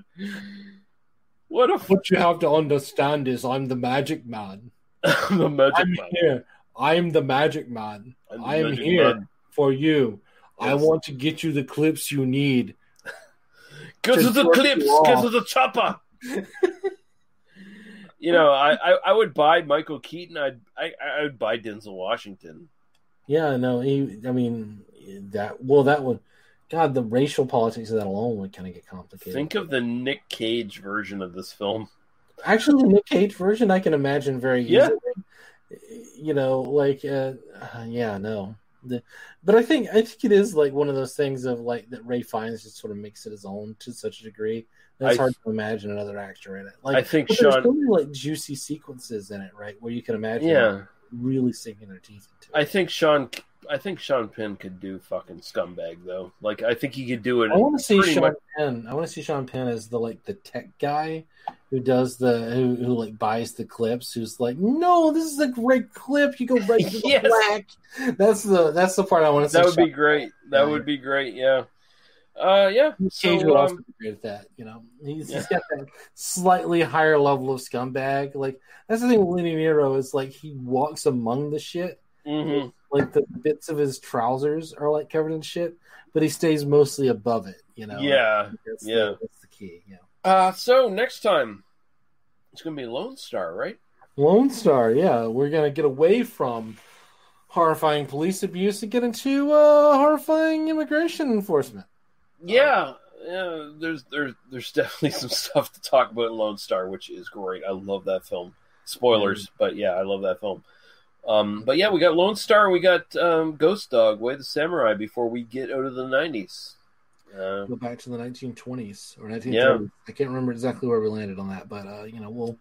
What a What you have to understand is I'm the magic man. the magic I'm man. here. I'm the magic man. I'm the I'm magic here man. For you. I want to get you the clips you need. Get to to the clips. Get to the chopper. you know, I, I, I would buy Michael Keaton. I'd I, I would buy Denzel Washington. Yeah, no, he. I mean, that. Well, that would. God, the racial politics of that alone would kind of get complicated. Think of the Nick Cage version of this film. Actually, the Nick Cage version, I can imagine very Yeah. easily. You know, like, uh, uh, yeah, no. The, but I think I think it is like one of those things of like that Rafe Fiennes just sort of makes it his own to such a degree. that It's I- hard to imagine another actor in it. Like I think there's Sean- many like juicy sequences in it, right? Where you can imagine, Yeah. them really sinking their teeth into. I think Sean. I think Sean Penn could do fucking scumbag though. Like I think he could do it. I want to see Sean much- Penn. I want to see Sean Penn as the like the tech guy who does the who, who like buys the clips. Who's like, no, this is a great clip. You go right to the Yes. black. That's the that's the part I want to see. That would Sean be great. That would be great. Yeah. Uh, yeah. Cage So, would also um, be great at that. You know, he's, he's got that slightly higher level of scumbag. Like that's the thing with Lenny Nero is like he walks among the shit. mhm. Like the bits of his trousers are like covered in shit, but he stays mostly above it. You know. Yeah. That's Yeah. The, that's the key. Yeah. Uh, so next time it's gonna be Lone Star, right? Lone Star, yeah, we're gonna get away from horrifying police abuse and get into uh, horrifying immigration enforcement. Yeah. Yeah. There's there's there's definitely some stuff to talk about in Lone Star, which is great. I love that film. Spoilers, but yeah, I love that film. Um, but yeah, we got Lone Star, we got um, Ghost Dog, Way of the Samurai before we get out of the '90s. Uh, Go back to the 1920s or 1930s. Yeah. I can't remember exactly where we landed on that, but uh, you know, we'll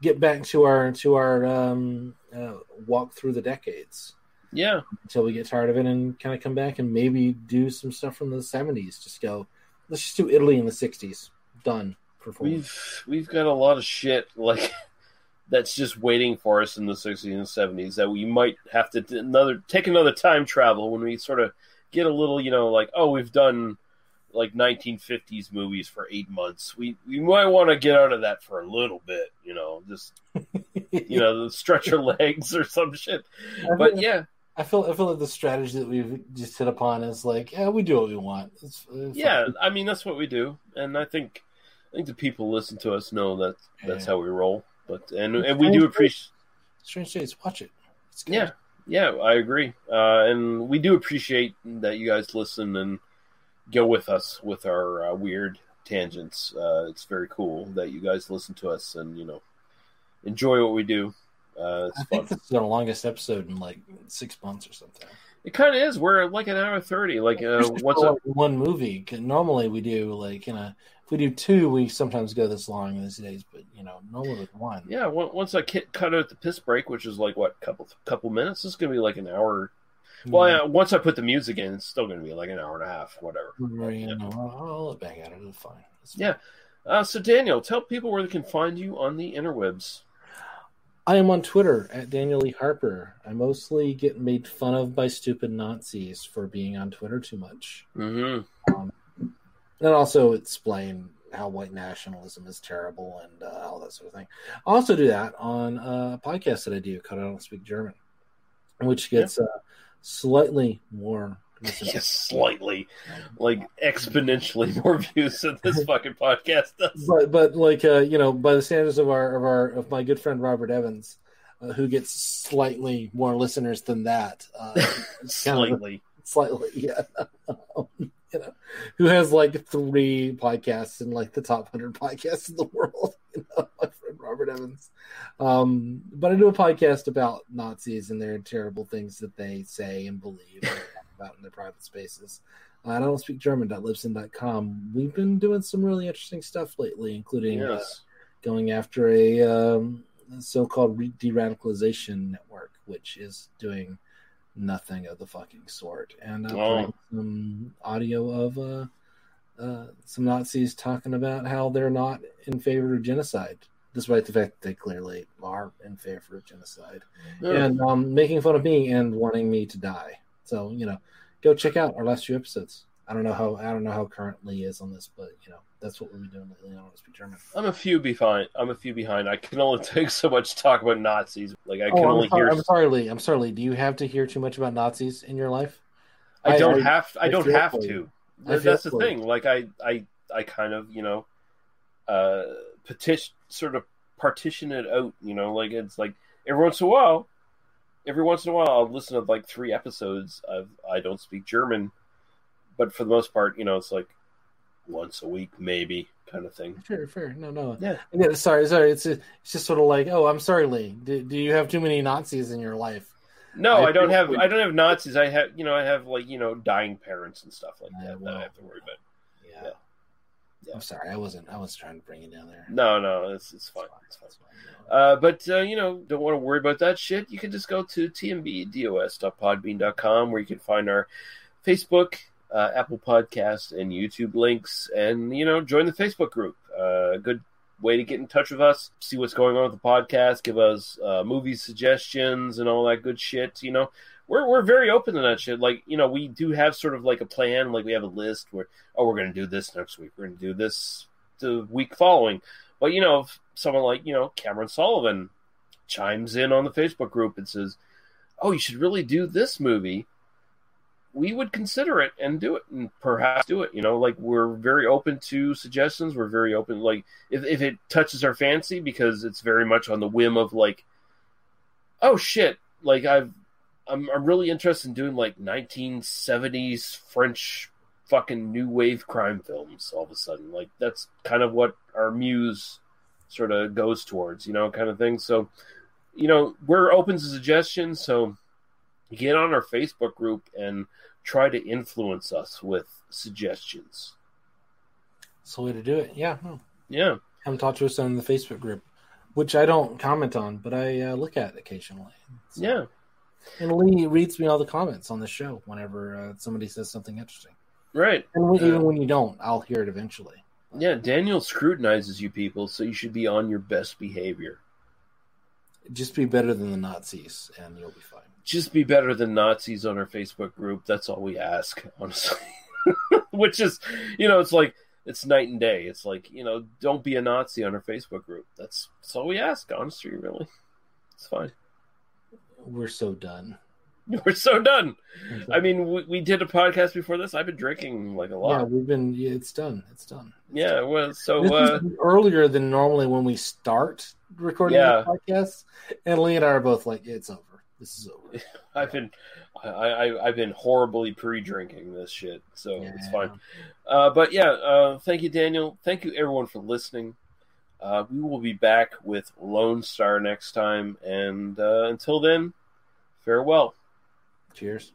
get back to our to our um, uh, walk through the decades yeah, until we get tired of it and kind of come back and maybe do some stuff from the 70s. Just go, let's just do Italy in the 60s. Done we've we've got a lot of shit like that's just waiting for us in the 60s and 70s that we might have to t- another take another time travel when we sort of get a little, you know, like oh, we've done like 1950s movies for 8 months. We we might want to get out of that for a little bit, you know, just you know, stretch our legs or some shit. But yeah, I feel I feel like the strategy that we've just hit upon is like, yeah, we do what we want. It's, it's yeah, I mean that's what we do, and I think I think the people listen to us know that that's how we roll. But and and we do appreciate Strange Days. Watch it. Yeah, yeah, I agree, uh, and we do appreciate that you guys listen and go with us with our uh, weird tangents. Uh, it's very cool that you guys listen to us and you know enjoy what we do. Uh, it's I fun. think this is our longest episode in like six months or something. It kind of is. We're like an hour thirty. Like uh, what's up? one movie. Normally we do like you know we do two, we sometimes go this long these days. But you know, normally with one. Yeah, once I cut out the piss break, which is like what couple couple minutes, it's gonna be like an hour. Well, Yeah. yeah, once I put the music in, it's still gonna be like an hour and a half, whatever. Know, I'll, I'll let bang at it. It's fine. Yeah. Uh, so Daniel, tell people where they can find you on the interwebs. I am on Twitter at Daniel Lee Harper. I mostly get made fun of by stupid Nazis for being on Twitter too much. Mm-hmm. Um, and also explain how white nationalism is terrible and uh, all that sort of thing. I also do that on a podcast that I do called I Don't Speak German, which gets uh, slightly more. Yes, slightly, like exponentially more views than this fucking podcast does. but but like uh, you know, by the standards of our of our of my good friend Robert Evans, uh, who gets slightly more listeners than that, uh, it's kind of- Slightly. slightly, yeah. You know, who has like three podcasts in like the top hundred podcasts in the world. You know, my friend Robert Evans. Um, but I do a podcast about Nazis and their terrible things that they say and believe and about in their private spaces. Uh, I don't speak German.libsyn.com. We've been doing some really interesting stuff lately, including going after a um, so-called re- de-radicalization network, which is doing nothing of the fucking sort. And uh, Oh. some audio of uh, uh, some Nazis talking about how they're not in favor of genocide, despite the fact that they clearly are in favor of genocide, Yeah. and um, making fun of me and wanting me to die. So you know, go check out our last few episodes. I don't know how I don't know how currently is on this, but you know that's what we've been doing lately. I don't speak German. I'm a few behind. I'm a few behind. I can only take so much talk about Nazis. Like I can oh, only I'm, sorry, hear. I'm sorry, Lee. I'm sorry, Lee. Do you have to hear too much about Nazis in your life? I don't have. I, don't have to. you. I That- feel That's the thing. Like I, I, I kind of, you know, uh, petition, sort of partition it out. You know, like it's like every once in a while, every once in a while, I'll listen to like three episodes of I don't speak German, but for the most part, you know, it's like once a week, maybe kind of thing. Fair, fair. No, no. Yeah. Yeah, sorry, sorry. It's it's just sort of like, oh, I'm sorry, Lee. Do, do you have too many Nazis in your life? No, I, don't have. you. I don't have Nazis. I have, you know, I have like you know dying parents and stuff like that that I have to worry about. Yeah. I'm sorry. I wasn't. I was trying to bring you down there. No, no, it's it's fine. It's fine. Uh, but uh, you know, don't want to worry about that shit. You can just go to tmbdos.podbean.com where you can find our Facebook, uh, Apple Podcast, and YouTube links, and you know, join the Facebook group. Uh, a good way to get in touch with us, see what's going on with the podcast, give us uh, movie suggestions and all that good shit. You know, we're we're very open to that shit. Like you know, we do have sort of like a plan. Like we have a list where oh, we're going to do this next week. We're going to do this the week following. But you know, if someone like you know Cameron Sullivan chimes in on the Facebook group and says, "Oh, you should really do this movie," we would consider it and do it, and perhaps do it. You know, like we're very open to suggestions. We're very open. Like if if it touches our fancy, because it's very much on the whim of like, oh shit, like I've I'm I'm really interested in doing like 1970s French fucking new wave crime films all of a sudden. Like that's kind of what our muse sort of goes towards, you know, kind of thing. So, you know, we're open to suggestions. So get on our Facebook group and try to influence us with suggestions. That's the way to do it. Yeah. no. Yeah. Come talk to us on the Facebook group, which I don't comment on, but I uh, look at occasionally. Yeah. And Lee reads me all the comments on the show whenever uh, somebody says something interesting. Right. And when, Uh, even when you don't, I'll hear it eventually. Yeah, Daniel scrutinizes you people, so you should be on your best behavior. Just be better than the Nazis, and you'll be fine. Just be better than Nazis on our Facebook group. That's all we ask, honestly. Which is, you know, it's like it's night and day. It's like you know, don't be a Nazi on our Facebook group. That's that's all we ask. Honestly, really, it's fine. We're so done. We're so done. I mean, we, we did a podcast before this. I've been drinking like a lot. Yeah, we've been. Yeah, it's done. It's done. Yeah, well, so uh, earlier than normally when we start recording Yeah. the podcast. And Lee and I are both like, it's over. This is over. I've been I, I I've been horribly pre-drinking this shit, so it's fine. Uh, but yeah, uh, thank you, Daniel. Thank you, everyone, for listening. Uh, we will be back with Lone Star next time, and uh, until then, farewell. Cheers.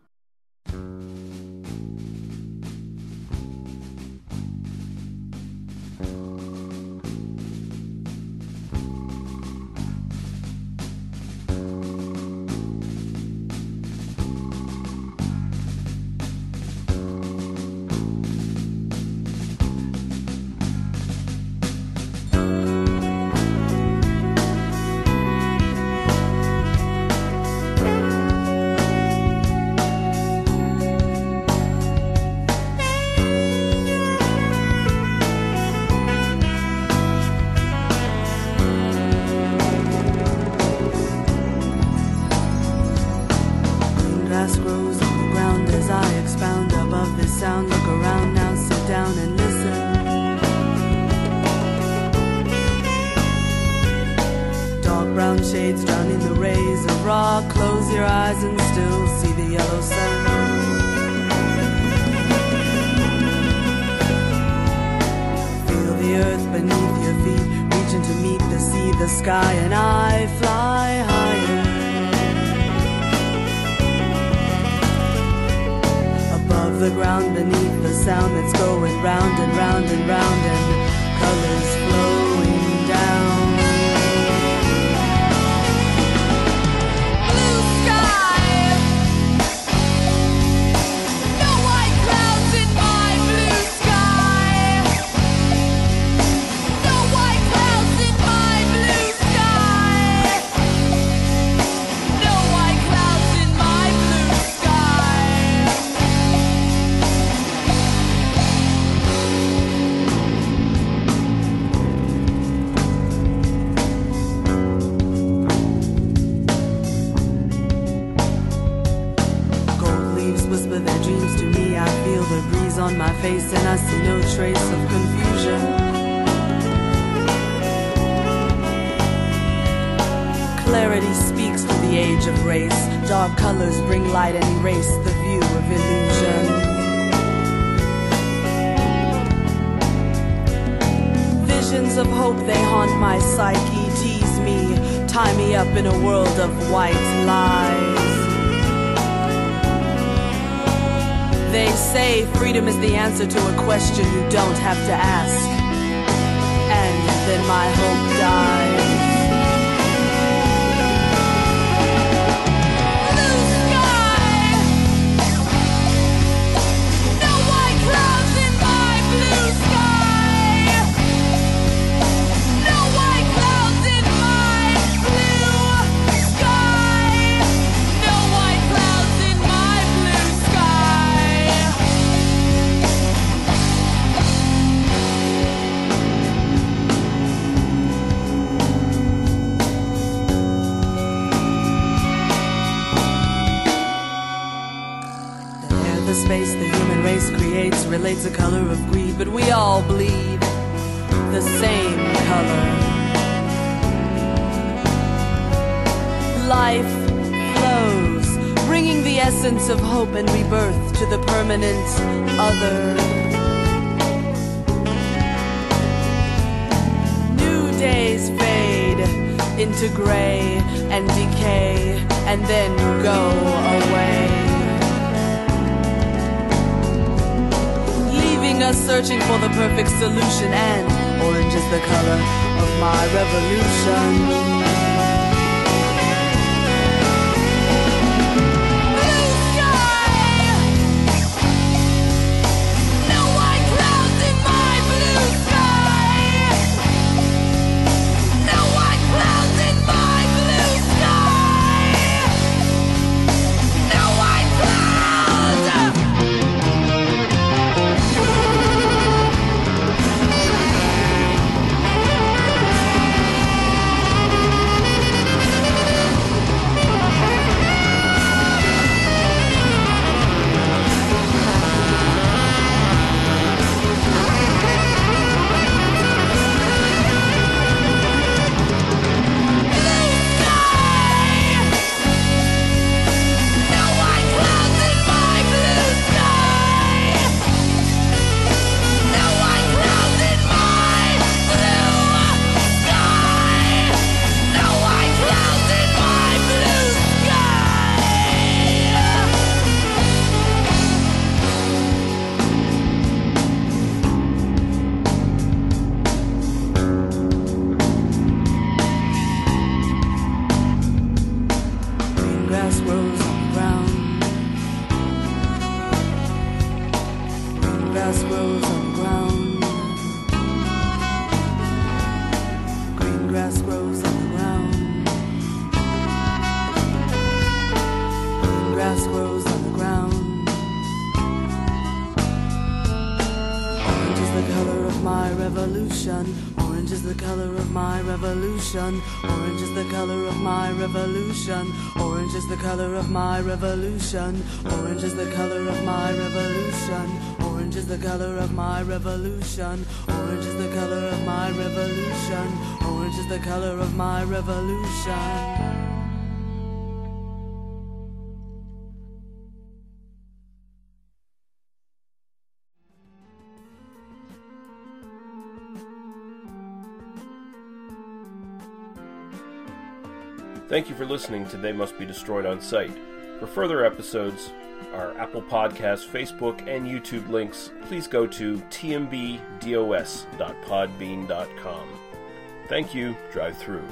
Life flows, bringing the essence of hope and rebirth to the permanent other. New days fade into gray and decay and then go away. Leaving us searching for the perfect solution, and orange is the color of my revolution. Revolution. Orange is the color of my revolution. Orange is the color of my revolution. Orange is the color of my revolution. Orange is the color of my revolution. Thank you for listening to They Must Be Destroyed on Sight. For further episodes, our Apple Podcast, Facebook, and YouTube links, please go to tmbdos.podbean.com. Thank you. Drive through.